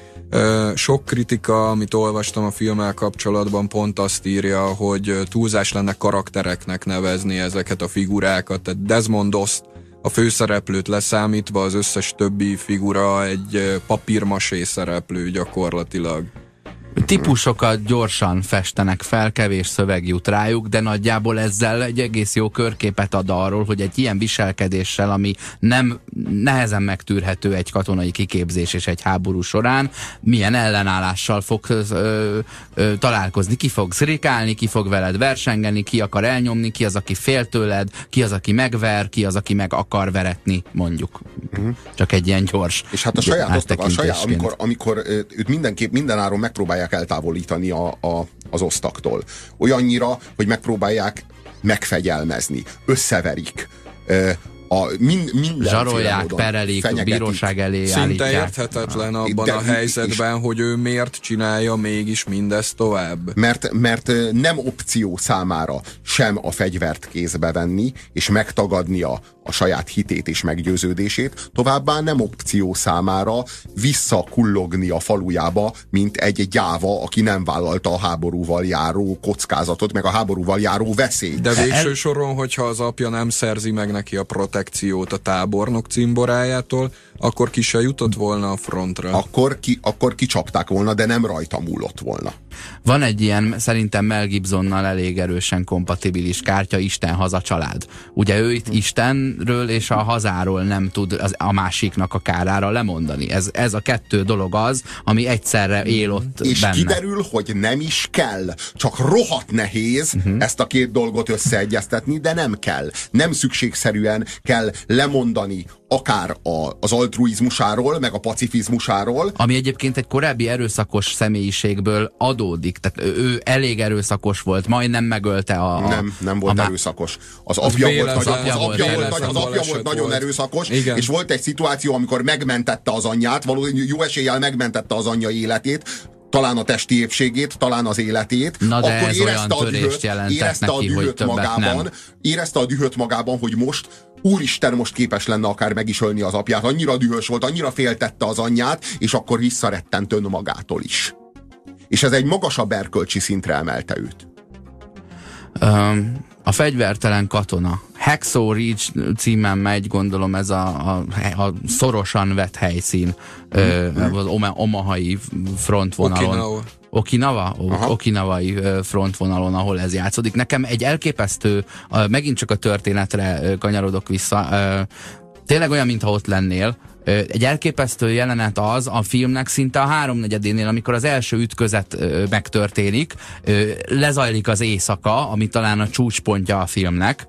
Speaker 3: Sok kritika, amit olvastam a filmmel kapcsolatban, pont azt írja, hogy túlzás lenne karaktereknek nevezni ezeket a figurákat. Tehát Desmond Dost a főszereplőt leszámítva az összes többi figura egy papírmasé szereplő gyakorlatilag.
Speaker 2: Típusokat gyorsan festenek fel, kevés szöveg jut rájuk, de nagyjából ezzel egy egész jó körképet ad arról, hogy egy ilyen viselkedéssel, ami nem nehezen megtűrhető egy katonai kiképzés és egy háború során, milyen ellenállással fog ö, ö, találkozni. Ki fog szrikálni, ki fog veled versengeni, ki akar elnyomni, ki az, aki fél tőled, ki az, aki megver, ki az, aki meg akar veretni, mondjuk. Csak egy ilyen gyors
Speaker 1: És hát a saját, a saját amikor, amikor őt mindenképp mindenáron megpróbálják eltávolítani a, a, az osztaktól. Olyannyira, hogy megpróbálják megfegyelmezni, összeverik. A mind, mindenféle
Speaker 2: Zsarolják, perelik,
Speaker 1: fenyegetik.
Speaker 2: bíróság elé
Speaker 3: Szinte
Speaker 2: állítják.
Speaker 3: érthetetlen abban
Speaker 1: De-
Speaker 3: a helyzetben, hogy ő miért csinálja mégis mindezt tovább.
Speaker 1: Mert, mert nem opció számára sem a fegyvert kézbe venni, és megtagadni a, saját hitét és meggyőződését, továbbá nem opció számára visszakullogni a falujába, mint egy gyáva, aki nem vállalta a háborúval járó kockázatot, meg a háborúval járó veszélyt.
Speaker 3: De végső soron, hogyha az apja nem szerzi meg neki a protekciót a tábornok cimborájától, akkor ki se jutott volna a frontra.
Speaker 1: Akkor, ki, akkor kicsapták volna, de nem rajta múlott volna.
Speaker 2: Van egy ilyen, szerintem Mel Gibsonnal elég erősen kompatibilis kártya, Isten haza család. Ugye ő itt Istenről és a hazáról nem tud az, a másiknak a kárára lemondani. Ez, ez a kettő dolog az, ami egyszerre él ott
Speaker 1: És
Speaker 2: benne.
Speaker 1: kiderül, hogy nem is kell. Csak rohadt nehéz uh-huh. ezt a két dolgot összeegyeztetni, de nem kell. Nem szükségszerűen kell lemondani akár a, az altruizmusáról, meg a pacifizmusáról,
Speaker 2: Ami egyébként egy korábbi erőszakos személyiségből adódik. Tehát ő, ő elég erőszakos volt, majdnem megölte a... a
Speaker 1: nem, nem volt
Speaker 2: a,
Speaker 1: erőszakos. Az apja volt, az apja volt, az apja volt nagyon erőszakos,
Speaker 3: Igen.
Speaker 1: és volt egy szituáció, amikor megmentette az anyját, valószínűleg jó eséllyel megmentette az anyja életét, talán a testi épségét, talán az életét,
Speaker 2: Na de
Speaker 1: akkor
Speaker 2: ez
Speaker 1: érezte
Speaker 2: olyan
Speaker 1: a dühöt, érezte a
Speaker 2: neki, hogy
Speaker 1: dühöt magában,
Speaker 2: nem.
Speaker 1: érezte a dühöt magában, hogy most Úristen most képes lenne akár meg is ölni az apját, annyira dühös volt, annyira féltette az anyját, és akkor visszarettent önmagától is. És ez egy magasabb erkölcsi szintre emelte őt.
Speaker 2: Öm, a fegyvertelen katona. Hacksaw Ridge címen megy, gondolom ez a, a, a szorosan vett helyszín ö, az Oma- Omahai frontvonalon.
Speaker 3: Okinawa.
Speaker 2: Okinawa? O- Okinawai frontvonalon, ahol ez játszódik. Nekem egy elképesztő, megint csak a történetre kanyarodok vissza, tényleg olyan, mintha ott lennél, egy elképesztő jelenet az a filmnek szinte a háromnegyedénél, amikor az első ütközet megtörténik, lezajlik az éjszaka, ami talán a csúcspontja a filmnek,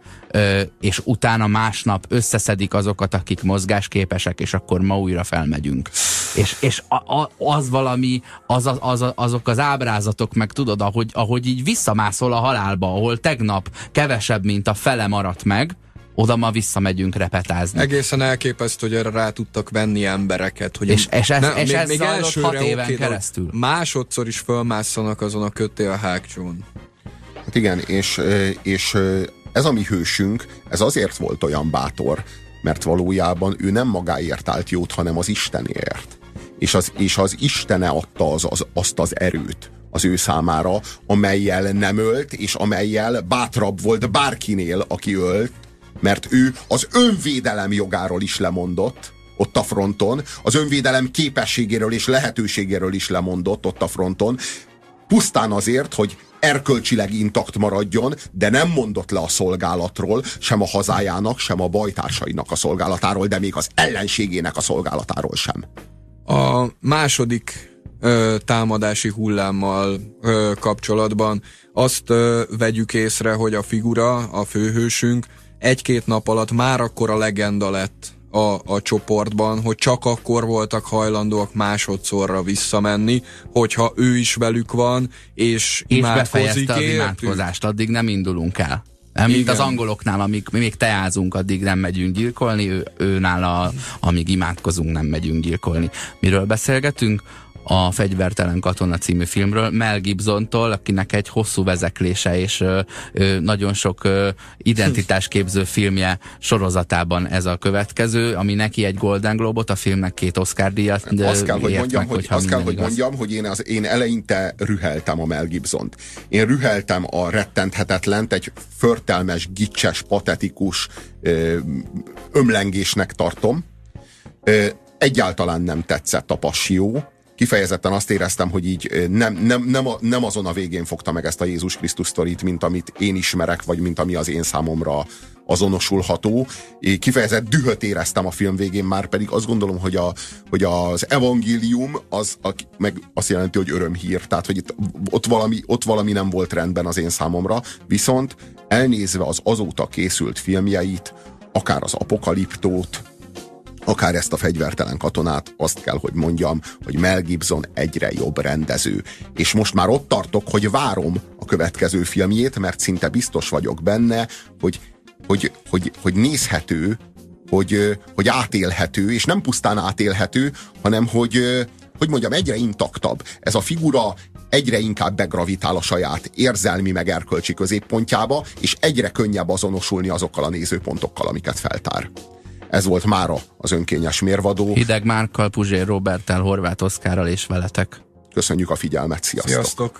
Speaker 2: és utána másnap összeszedik azokat, akik mozgásképesek, és akkor ma újra felmegyünk. És, és a, a, az valami, az, az, az, azok az ábrázatok, meg tudod, ahogy, ahogy így visszamászol a halálba, ahol tegnap kevesebb, mint a fele maradt meg, oda ma visszamegyünk repetázni.
Speaker 3: Egészen elképesztő, hogy erre rá tudtak venni embereket. Hogy
Speaker 2: És- és ez- és ez zajlott
Speaker 3: elsőre
Speaker 2: hat éven
Speaker 3: oké,
Speaker 2: keresztül.
Speaker 3: Másodszor is fölmásszanak azon a kötél hágcsón.
Speaker 1: Hát igen, és, és ez a mi hősünk, ez azért volt olyan bátor, mert valójában ő nem magáért állt jót, hanem az Istenért. És az, és az Istene adta az, az, azt az erőt az ő számára, amelyel nem ölt, és amelyel bátrabb volt bárkinél, aki ölt, mert ő az önvédelem jogáról is lemondott, ott a fronton, az önvédelem képességéről és lehetőségéről is lemondott ott a fronton, pusztán azért, hogy erkölcsileg intakt maradjon, de nem mondott le a szolgálatról, sem a hazájának, sem a bajtársainak a szolgálatáról, de még az ellenségének a szolgálatáról sem.
Speaker 3: A második ö, támadási hullámmal ö, kapcsolatban azt ö, vegyük észre, hogy a figura, a főhősünk egy-két nap alatt már akkor a legenda lett a, a csoportban, hogy csak akkor voltak hajlandóak másodszorra visszamenni, hogyha ő is velük van, és,
Speaker 2: és
Speaker 3: imádkozik
Speaker 2: az imádkozást, addig nem indulunk el. Mint
Speaker 3: Igen.
Speaker 2: az angoloknál, amíg mi még teázunk, addig nem megyünk gyilkolni, ő, ő nála, amíg imádkozunk, nem megyünk gyilkolni. Miről beszélgetünk? A Fegyvertelen Katona című filmről, Mel Gibsontól, akinek egy hosszú vezeklése és ö, ö, nagyon sok ö, identitásképző filmje sorozatában ez a következő, ami neki egy Golden Globot, a filmnek két Oscar díjat
Speaker 1: Azt kell, hogy mondjam,
Speaker 2: meg,
Speaker 1: hogy, azt kell, hogy
Speaker 2: igaz.
Speaker 1: mondjam, hogy én, az, én eleinte rüheltem a Mel Gibsont. Én rüheltem a rettenthetetlent, egy förtelmes, gicses, patetikus ö, ömlengésnek tartom. Ö, egyáltalán nem tetszett a passió. Kifejezetten azt éreztem, hogy így nem, nem, nem, nem azon a végén fogta meg ezt a Jézus Krisztus sztorit, mint amit én ismerek, vagy mint ami az én számomra azonosulható. Én kifejezett dühöt éreztem a film végén, már pedig azt gondolom, hogy, a, hogy az evangélium az a, meg azt jelenti, hogy örömhír. Tehát, hogy itt, ott, valami, ott valami nem volt rendben az én számomra, viszont elnézve az azóta készült filmjeit, akár az apokaliptót, akár ezt a fegyvertelen katonát, azt kell, hogy mondjam, hogy Mel Gibson egyre jobb rendező. És most már ott tartok, hogy várom a következő filmjét, mert szinte biztos vagyok benne, hogy, hogy, hogy, hogy nézhető hogy, hogy átélhető, és nem pusztán átélhető, hanem hogy, hogy mondjam, egyre intaktabb. Ez a figura egyre inkább begravitál a saját érzelmi meg erkölcsi középpontjába, és egyre könnyebb azonosulni azokkal a nézőpontokkal, amiket feltár. Ez volt mára az önkényes mérvadó.
Speaker 2: Hideg Márkkal, Puzsér Roberttel, Horváth Oszkárral és veletek.
Speaker 1: Köszönjük a figyelmet, sziasztok!
Speaker 3: Sziasztok!